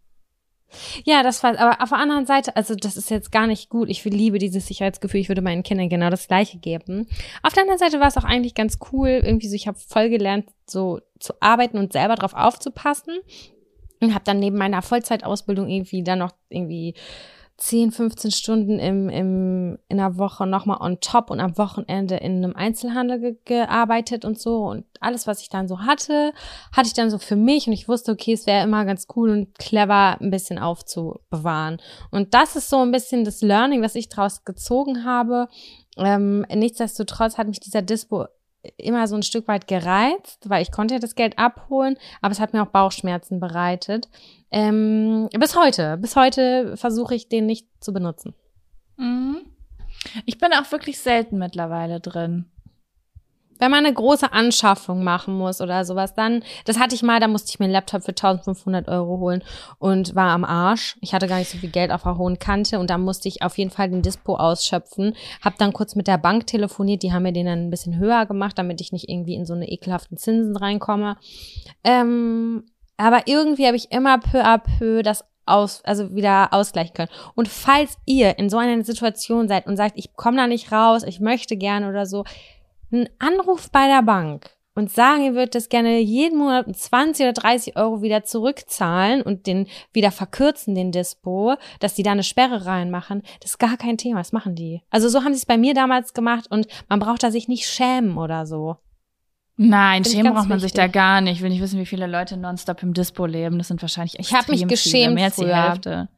Ja, das war, aber auf der anderen Seite, also das ist jetzt gar nicht gut. Ich liebe dieses Sicherheitsgefühl. Ich würde meinen Kindern genau das Gleiche geben. Auf der anderen Seite war es auch eigentlich ganz cool. Irgendwie so, ich habe voll gelernt, so zu arbeiten und selber drauf aufzupassen. Und habe dann neben meiner Vollzeitausbildung irgendwie dann noch irgendwie 10, 15 Stunden im, im, in der Woche nochmal on top und am Wochenende in einem Einzelhandel ge gearbeitet und so. Und alles, was ich dann so hatte, hatte ich dann so für mich und ich wusste, okay, es wäre immer ganz cool und clever, ein bisschen aufzubewahren. Und das ist so ein bisschen das Learning, was ich daraus gezogen habe. Ähm, nichtsdestotrotz hat mich dieser Dispo immer so ein Stück weit gereizt, weil ich konnte ja das Geld abholen, aber es hat mir auch Bauchschmerzen bereitet. Ähm, bis heute, bis heute versuche ich den nicht zu benutzen. Mhm. Ich bin auch wirklich selten mittlerweile drin wenn man eine große Anschaffung machen muss oder sowas, dann, das hatte ich mal, da musste ich mir einen Laptop für 1500 Euro holen und war am Arsch. Ich hatte gar nicht so viel Geld auf der hohen Kante und da musste ich auf jeden Fall den Dispo ausschöpfen. Hab dann kurz mit der Bank telefoniert, die haben mir den dann ein bisschen höher gemacht, damit ich nicht irgendwie in so eine ekelhaften Zinsen reinkomme. Ähm, aber irgendwie habe ich immer peu à peu das aus, also wieder ausgleichen können. Und falls ihr in so einer Situation seid und sagt, ich komme da nicht raus, ich möchte gerne oder so, ein Anruf bei der Bank und sagen, ihr würdet das gerne jeden Monat um 20 oder 30 Euro wieder zurückzahlen und den wieder verkürzen, den Dispo, dass die da eine Sperre reinmachen, das ist gar kein Thema, das machen die. Also so haben sie es bei mir damals gemacht und man braucht da sich nicht schämen oder so. Nein, schämen braucht man wichtig. sich da gar nicht. Ich will nicht wissen, wie viele Leute nonstop im Dispo leben. Das sind wahrscheinlich echt Ich habe mich geschämt viele, mehr als die Hälfte.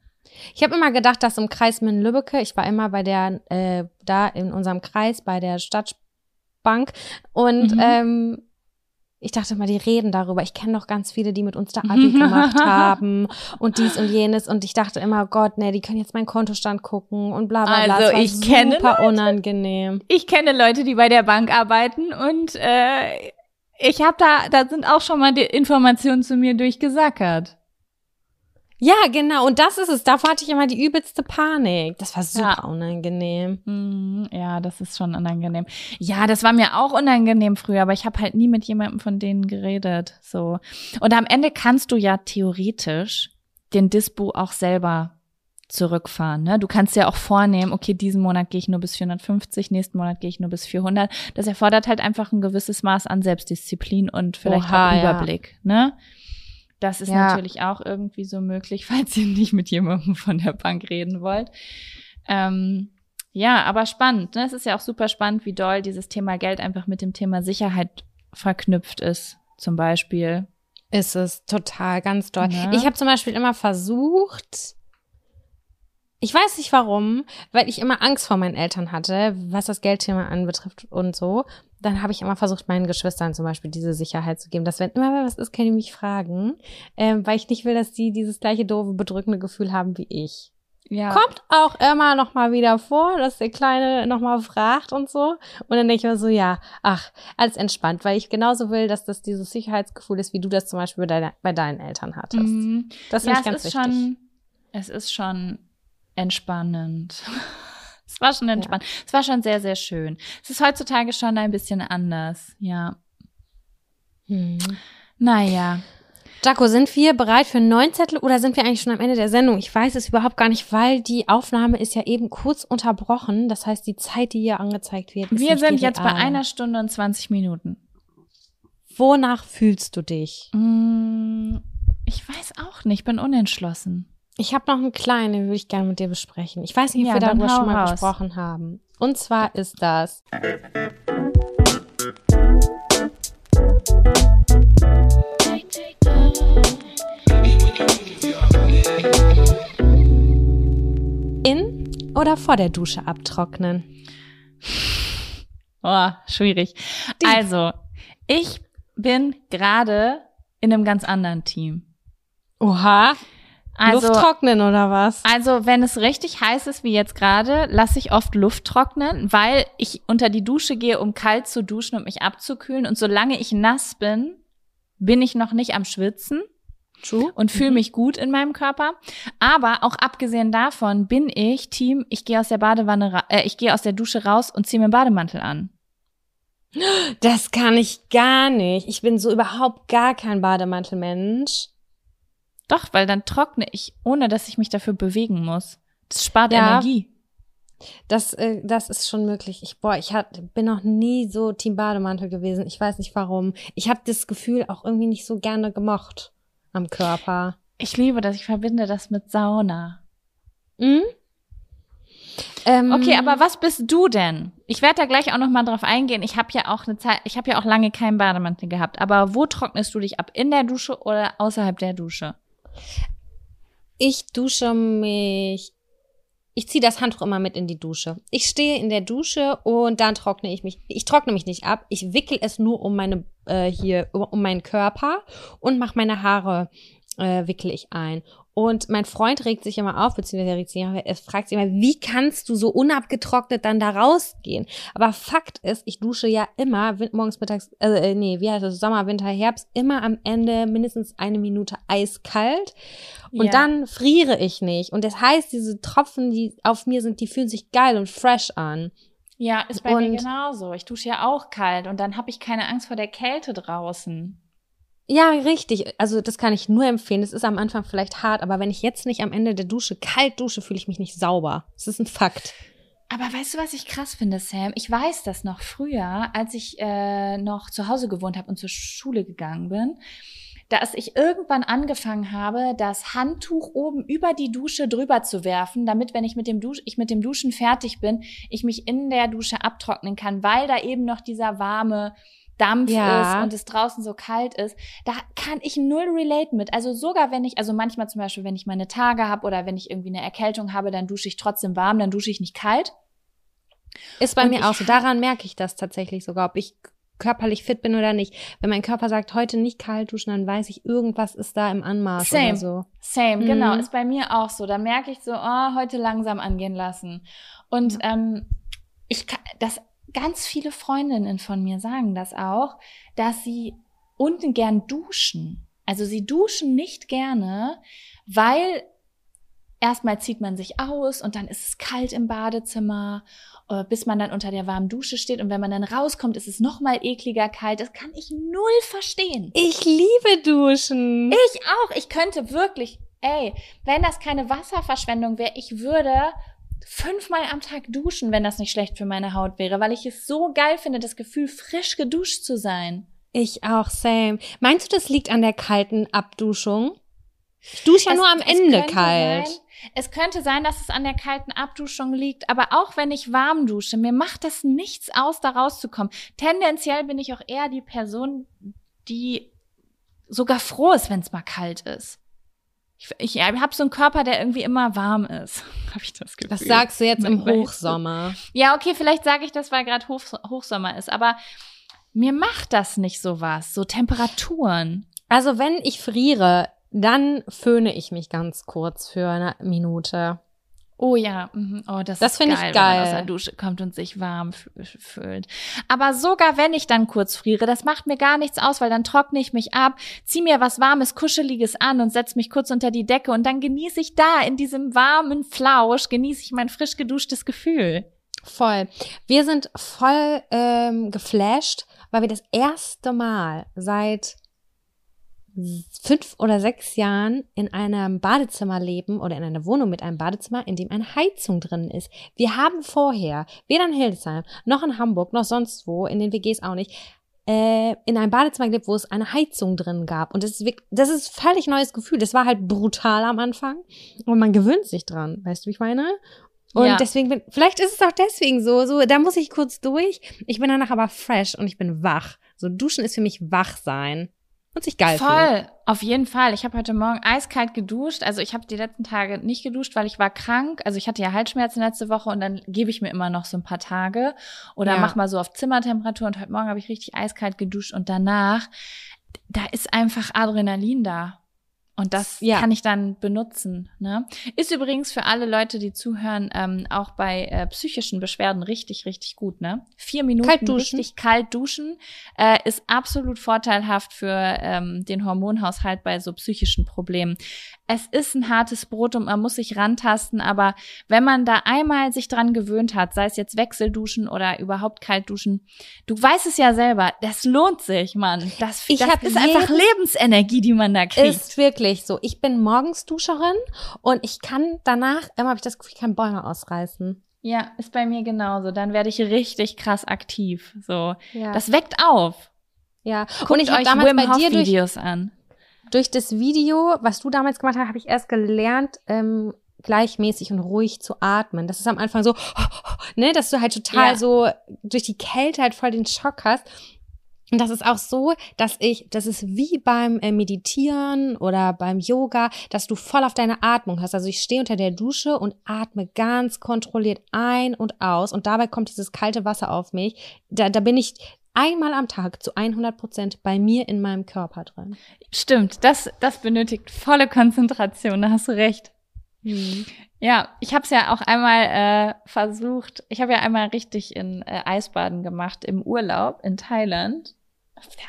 Ich habe immer gedacht, dass im Kreis Minden-Lübbecke, ich war immer bei der, äh, da in unserem Kreis bei der Stadtbank und mhm. ähm, ich dachte mal, die reden darüber. Ich kenne noch ganz viele, die mit uns da Abi gemacht haben und dies und jenes. Und ich dachte immer, Gott, nee, die können jetzt meinen Kontostand gucken und bla bla bla. Also ich kenne Leute, unangenehm. Ich kenne Leute, die bei der Bank arbeiten und äh, ich habe da, da sind auch schon mal die Informationen zu mir durchgesackert. Ja, genau. Und das ist es. Davor hatte ich immer die übelste Panik. Das war super ja. unangenehm. Mhm, ja, das ist schon unangenehm. Ja, das war mir auch unangenehm früher, aber ich habe halt nie mit jemandem von denen geredet. So. Und am Ende kannst du ja theoretisch den Dispo auch selber zurückfahren. Ne? Du kannst ja auch vornehmen, okay, diesen Monat gehe ich nur bis 450, nächsten Monat gehe ich nur bis 400. Das erfordert halt einfach ein gewisses Maß an Selbstdisziplin und vielleicht Oha, auch Überblick. Ja. Ne? Das ist ja. natürlich auch irgendwie so möglich, falls ihr nicht mit jemandem von der Bank reden wollt. Ähm, ja, aber spannend. Ne? Es ist ja auch super spannend, wie doll dieses Thema Geld einfach mit dem Thema Sicherheit verknüpft ist, zum Beispiel. Ist es total, ganz doll. Ja. Ich habe zum Beispiel immer versucht, ich weiß nicht warum, weil ich immer Angst vor meinen Eltern hatte, was das Geldthema anbetrifft und so. Dann habe ich immer versucht, meinen Geschwistern zum Beispiel diese Sicherheit zu geben, dass wenn immer was ist, können die mich fragen, ähm, weil ich nicht will, dass die dieses gleiche doofe, bedrückende Gefühl haben wie ich. Ja. Kommt auch immer noch mal wieder vor, dass der Kleine noch mal fragt und so. Und dann denke ich mir so, ja, ach, alles entspannt, weil ich genauso will, dass das dieses Sicherheitsgefühl ist, wie du das zum Beispiel bei, deiner, bei deinen Eltern hattest. Mhm. Das ja, ich ganz ist wichtig. Schon, es ist schon entspannend. es war schon entspannt. Ja. Es war schon sehr, sehr schön. Es ist heutzutage schon ein bisschen anders, ja. Hm. Naja. Jaco, sind wir bereit für neuen Zettel oder sind wir eigentlich schon am Ende der Sendung? Ich weiß es überhaupt gar nicht, weil die Aufnahme ist ja eben kurz unterbrochen. Das heißt, die Zeit, die hier angezeigt wird, ist Wir sind jetzt bei einer Stunde und 20 Minuten. Wonach fühlst du dich? Mm, ich weiß auch nicht, bin unentschlossen. Ich habe noch einen kleinen, den würde ich gerne mit dir besprechen. Ich weiß nicht, ob ja, wir darüber schon mal raus. gesprochen haben. Und zwar ist das. In oder vor der Dusche abtrocknen? Oh, schwierig. Also, ich bin gerade in einem ganz anderen Team. Oha. Also, Luft trocknen oder was? Also, wenn es richtig heiß ist, wie jetzt gerade, lasse ich oft Luft trocknen, weil ich unter die Dusche gehe, um kalt zu duschen und mich abzukühlen. Und solange ich nass bin, bin ich noch nicht am Schwitzen. True. Und fühle mhm. mich gut in meinem Körper. Aber auch abgesehen davon bin ich Team, ich gehe aus der Badewanne, äh, ich gehe aus der Dusche raus und ziehe mir einen Bademantel an. Das kann ich gar nicht. Ich bin so überhaupt gar kein Bademantelmensch. Doch, weil dann trockne ich, ohne dass ich mich dafür bewegen muss. Das spart ja, Energie. Das, äh, das ist schon möglich. Ich, boah, ich hat, bin noch nie so Team Bademantel gewesen. Ich weiß nicht warum. Ich habe das Gefühl auch irgendwie nicht so gerne gemocht am Körper. Ich liebe das. Ich verbinde das mit Sauna. Mhm. Ähm, okay, aber was bist du denn? Ich werde da gleich auch noch mal drauf eingehen. Ich habe ja auch eine Zeit, ich habe ja auch lange keinen Bademantel gehabt. Aber wo trocknest du dich ab? In der Dusche oder außerhalb der Dusche? Ich dusche mich. Ich ziehe das Handtuch immer mit in die Dusche. Ich stehe in der Dusche und dann trockne ich mich. Ich trockne mich nicht ab. Ich wickel es nur um meine äh, hier um meinen Körper und mache meine Haare äh, wickel ich ein. Und mein Freund regt sich immer auf, beziehungsweise regt sich auf, er fragt sich immer, wie kannst du so unabgetrocknet dann da rausgehen? Aber Fakt ist, ich dusche ja immer, morgens, mittags, äh, nee, wie heißt das, Sommer, Winter, Herbst, immer am Ende mindestens eine Minute eiskalt. Und ja. dann friere ich nicht. Und das heißt, diese Tropfen, die auf mir sind, die fühlen sich geil und fresh an. Ja, ist bei und, mir genauso. Ich dusche ja auch kalt und dann habe ich keine Angst vor der Kälte draußen. Ja, richtig. Also das kann ich nur empfehlen. Es ist am Anfang vielleicht hart, aber wenn ich jetzt nicht am Ende der Dusche kalt dusche, fühle ich mich nicht sauber. Das ist ein Fakt. Aber weißt du, was ich krass finde, Sam? Ich weiß das noch früher, als ich äh, noch zu Hause gewohnt habe und zur Schule gegangen bin, dass ich irgendwann angefangen habe, das Handtuch oben über die Dusche drüber zu werfen, damit, wenn ich mit dem, Dusch ich mit dem Duschen fertig bin, ich mich in der Dusche abtrocknen kann, weil da eben noch dieser warme Dampf Ja. ist und es draußen so kalt ist, da kann ich null relate mit. Also sogar wenn ich, also manchmal zum Beispiel, wenn ich meine Tage habe oder wenn ich irgendwie eine Erkältung habe, dann dusche ich trotzdem warm, dann dusche ich nicht kalt. Ist bei Und mir auch so. Daran merke ich das tatsächlich sogar, ob ich körperlich fit bin oder nicht. Wenn mein Körper sagt, heute nicht kalt duschen, dann weiß ich, irgendwas ist da im Anmarsch Same. oder so. Same, Mhm. genau, ist bei mir auch so. Da merke ich so, oh, heute langsam angehen lassen. Und ähm, ich kann, das ganz viele Freundinnen von mir sagen das auch, dass sie unten gern duschen. Also sie duschen nicht gerne, weil erstmal zieht man sich aus und dann ist es kalt im Badezimmer, äh, bis man dann unter der warmen Dusche steht und wenn man dann rauskommt, ist es noch mal ekliger kalt. Das kann ich null verstehen. Ich liebe Duschen. Ich auch. Ich könnte wirklich, ey, wenn das keine Wasserverschwendung wäre, ich würde fünfmal am Tag duschen, wenn das nicht schlecht für meine Haut wäre, weil ich es so geil finde, das Gefühl, frisch geduscht zu sein. Ich auch, same. Meinst du, das liegt an der kalten Abduschung? Ich dusche ja nur am Ende kalt. Sein, es könnte sein, dass es an der kalten Abduschung liegt, aber auch wenn ich warm dusche, mir macht das nichts aus, da rauszukommen. Tendenziell bin ich auch eher die Person, die sogar froh ist, wenn es mal kalt ist. Ich, ich habe so einen Körper, der irgendwie immer warm ist. Habe ich das Gefühl. Das sagst du jetzt im. Hochsommer. Ja, okay, vielleicht sage ich das, weil gerade Hoch, Hochsommer ist, aber mir macht das nicht so was, so Temperaturen. Also wenn ich friere, dann föhne ich mich ganz kurz für eine Minute. Oh ja, mhm. oh, das, Das ist find ich geil, wenn man aus der Dusche kommt und sich warm fü- fühlt. Aber sogar wenn ich dann kurz friere, das macht mir gar nichts aus, weil dann trockne ich mich ab, zieh mir was warmes, kuscheliges an und setz mich kurz unter die Decke und dann genieße ich da in diesem warmen Flausch, genieße ich mein frisch geduschtes Gefühl. Voll. Wir sind voll ähm, geflasht, weil wir das erste Mal seit fünf oder sechs Jahren in einem Badezimmer leben oder in einer Wohnung mit einem Badezimmer, in dem eine Heizung drin ist. Wir haben vorher, weder in Hildesheim, noch in Hamburg, noch sonst wo, in den WGs auch nicht, äh, in einem Badezimmer gelebt, wo es eine Heizung drin gab. Und das ist, wirklich, das ist ein völlig neues Gefühl. Das war halt brutal am Anfang. Und man gewöhnt sich dran. Weißt du, wie ich meine? Und Ja. deswegen bin, vielleicht ist es auch deswegen so, so, da muss ich kurz durch. Ich bin danach aber fresh und ich bin wach. So, duschen ist für mich wach sein. Und sich geil fühlen. Voll, auf jeden Fall. Ich habe heute Morgen eiskalt geduscht. Also ich habe die letzten Tage nicht geduscht, weil ich war krank. Also ich hatte ja Halsschmerzen letzte Woche und dann gebe ich mir immer noch so ein paar Tage oder Ja. mach mal so auf Zimmertemperatur. Und heute Morgen habe ich richtig eiskalt geduscht und danach, da ist einfach Adrenalin da. Und das Ja. kann ich dann benutzen. Ne? Ist übrigens für alle Leute, die zuhören, ähm, auch bei äh, psychischen Beschwerden richtig, richtig gut. Ne? Vier Minuten Kalt duschen. richtig kalt duschen äh, ist absolut vorteilhaft für ähm, den Hormonhaushalt bei so psychischen Problemen. Es ist ein hartes Brot und man muss sich rantasten, aber wenn man da einmal sich dran gewöhnt hat, sei es jetzt Wechselduschen oder überhaupt kalt duschen, du weißt es ja selber, das lohnt sich, Mann. Das, Ich das ist einfach Lebensenergie, die man da kriegt. Ist wirklich so. Ich bin morgens Duscherin und ich kann danach, immer habe ich das Gefühl, ich kann Bäume ausreißen. ja, ist bei mir genauso. Dann werde ich richtig krass aktiv. So, Ja. das weckt auf. ja. Guckt und ich habe damals Wim bei dir durch, Videos an. durch das Video, was du damals gemacht hast, habe ich erst gelernt, ähm, gleichmäßig und ruhig zu atmen. Das ist am Anfang so, ne, dass du halt total Ja. so durch die Kälte halt voll den Schock hast. Und das ist auch so, dass ich, das ist wie beim äh, Meditieren oder beim Yoga, dass du voll auf deine Atmung hast. Also ich stehe unter der Dusche und atme ganz kontrolliert ein und aus und dabei kommt dieses kalte Wasser auf mich. Da, da bin ich einmal am Tag zu 100 Prozent bei mir in meinem Körper drin. Stimmt, das, das benötigt volle Konzentration, da hast du recht. Ja, ich habe es ja auch einmal äh, versucht. Ich habe ja einmal richtig in äh, Eisbaden gemacht im Urlaub in Thailand.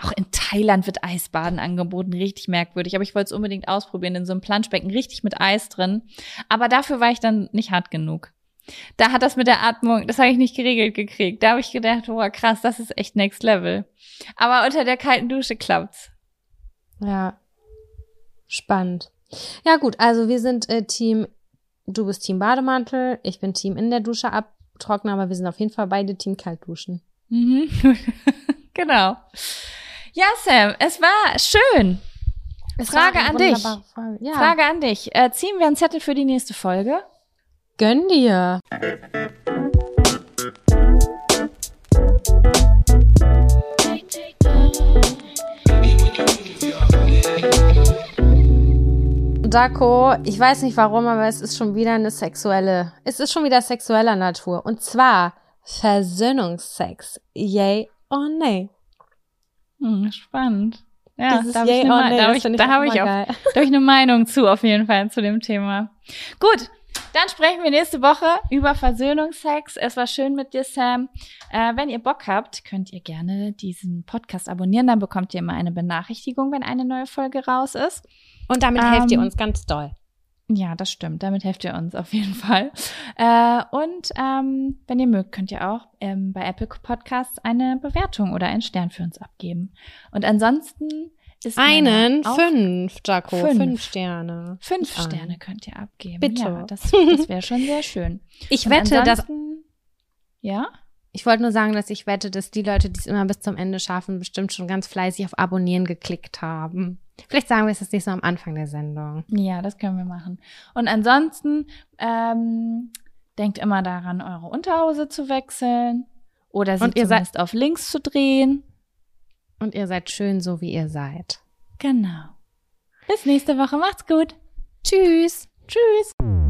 Auch in Thailand wird Eisbaden angeboten, richtig merkwürdig. Aber ich wollte es unbedingt ausprobieren in so einem Planschbecken, richtig mit Eis drin. Aber dafür war ich dann nicht hart genug. Da hat das mit der Atmung, das habe ich nicht geregelt gekriegt. Da habe ich gedacht, oh krass, das ist echt Next Level. Aber unter der kalten Dusche klappt's. Ja. Spannend. Ja, gut, also wir sind äh, Team, du bist Team Bademantel, ich bin Team in der Dusche trocknen, aber wir sind auf jeden Fall beide Team Kaltduschen. Mhm. genau. Ja, Sam, es war schön. Es Frage war an dich. Folge. Ja. Frage an dich. Äh, ziehen wir einen Zettel für die nächste Folge? Gönn dir. Dako, ich weiß nicht warum, aber es ist schon wieder eine sexuelle, es ist schon wieder sexueller Natur. Und zwar Versöhnungsex. Yay or nay? Hm, spannend. Ja, Dieses da habe ich, eine, da hab ich, da hab ich, auch, da hab ich eine Meinung zu, auf jeden Fall, zu dem Thema. Gut, dann sprechen wir nächste Woche über Versöhnungsex. Es war schön mit dir, Sam. Äh, wenn ihr Bock habt, könnt ihr gerne diesen Podcast abonnieren. Dann bekommt ihr immer eine Benachrichtigung, wenn eine neue Folge raus ist. Und damit helft ihr Ähm, uns ganz doll. Ja, das stimmt. Damit helft ihr uns auf jeden Fall. Äh, und ähm, wenn ihr mögt, könnt ihr auch ähm, bei Apple Podcasts eine Bewertung oder einen Stern für uns abgeben. Und ansonsten ist Einen, fünf, Jaco, Fünf. fünf, Sterne. Fünf. Sterne könnt ihr abgeben. Bitte. Ja, das, das wäre schon sehr schön. Ich Und wette, dass Ja? Ich wollte nur sagen, dass ich wette, dass die Leute, die es immer bis zum Ende schaffen, bestimmt schon ganz fleißig auf Abonnieren geklickt haben. Vielleicht sagen wir es jetzt nicht so am Anfang der Sendung. Ja, das können wir machen. Und ansonsten ähm, denkt immer daran, eure Unterhose zu wechseln oder sie Und ihr seid- auf links zu drehen. Und ihr seid schön so, wie ihr seid. Genau. Bis nächste Woche. Macht's gut. Tschüss. Tschüss.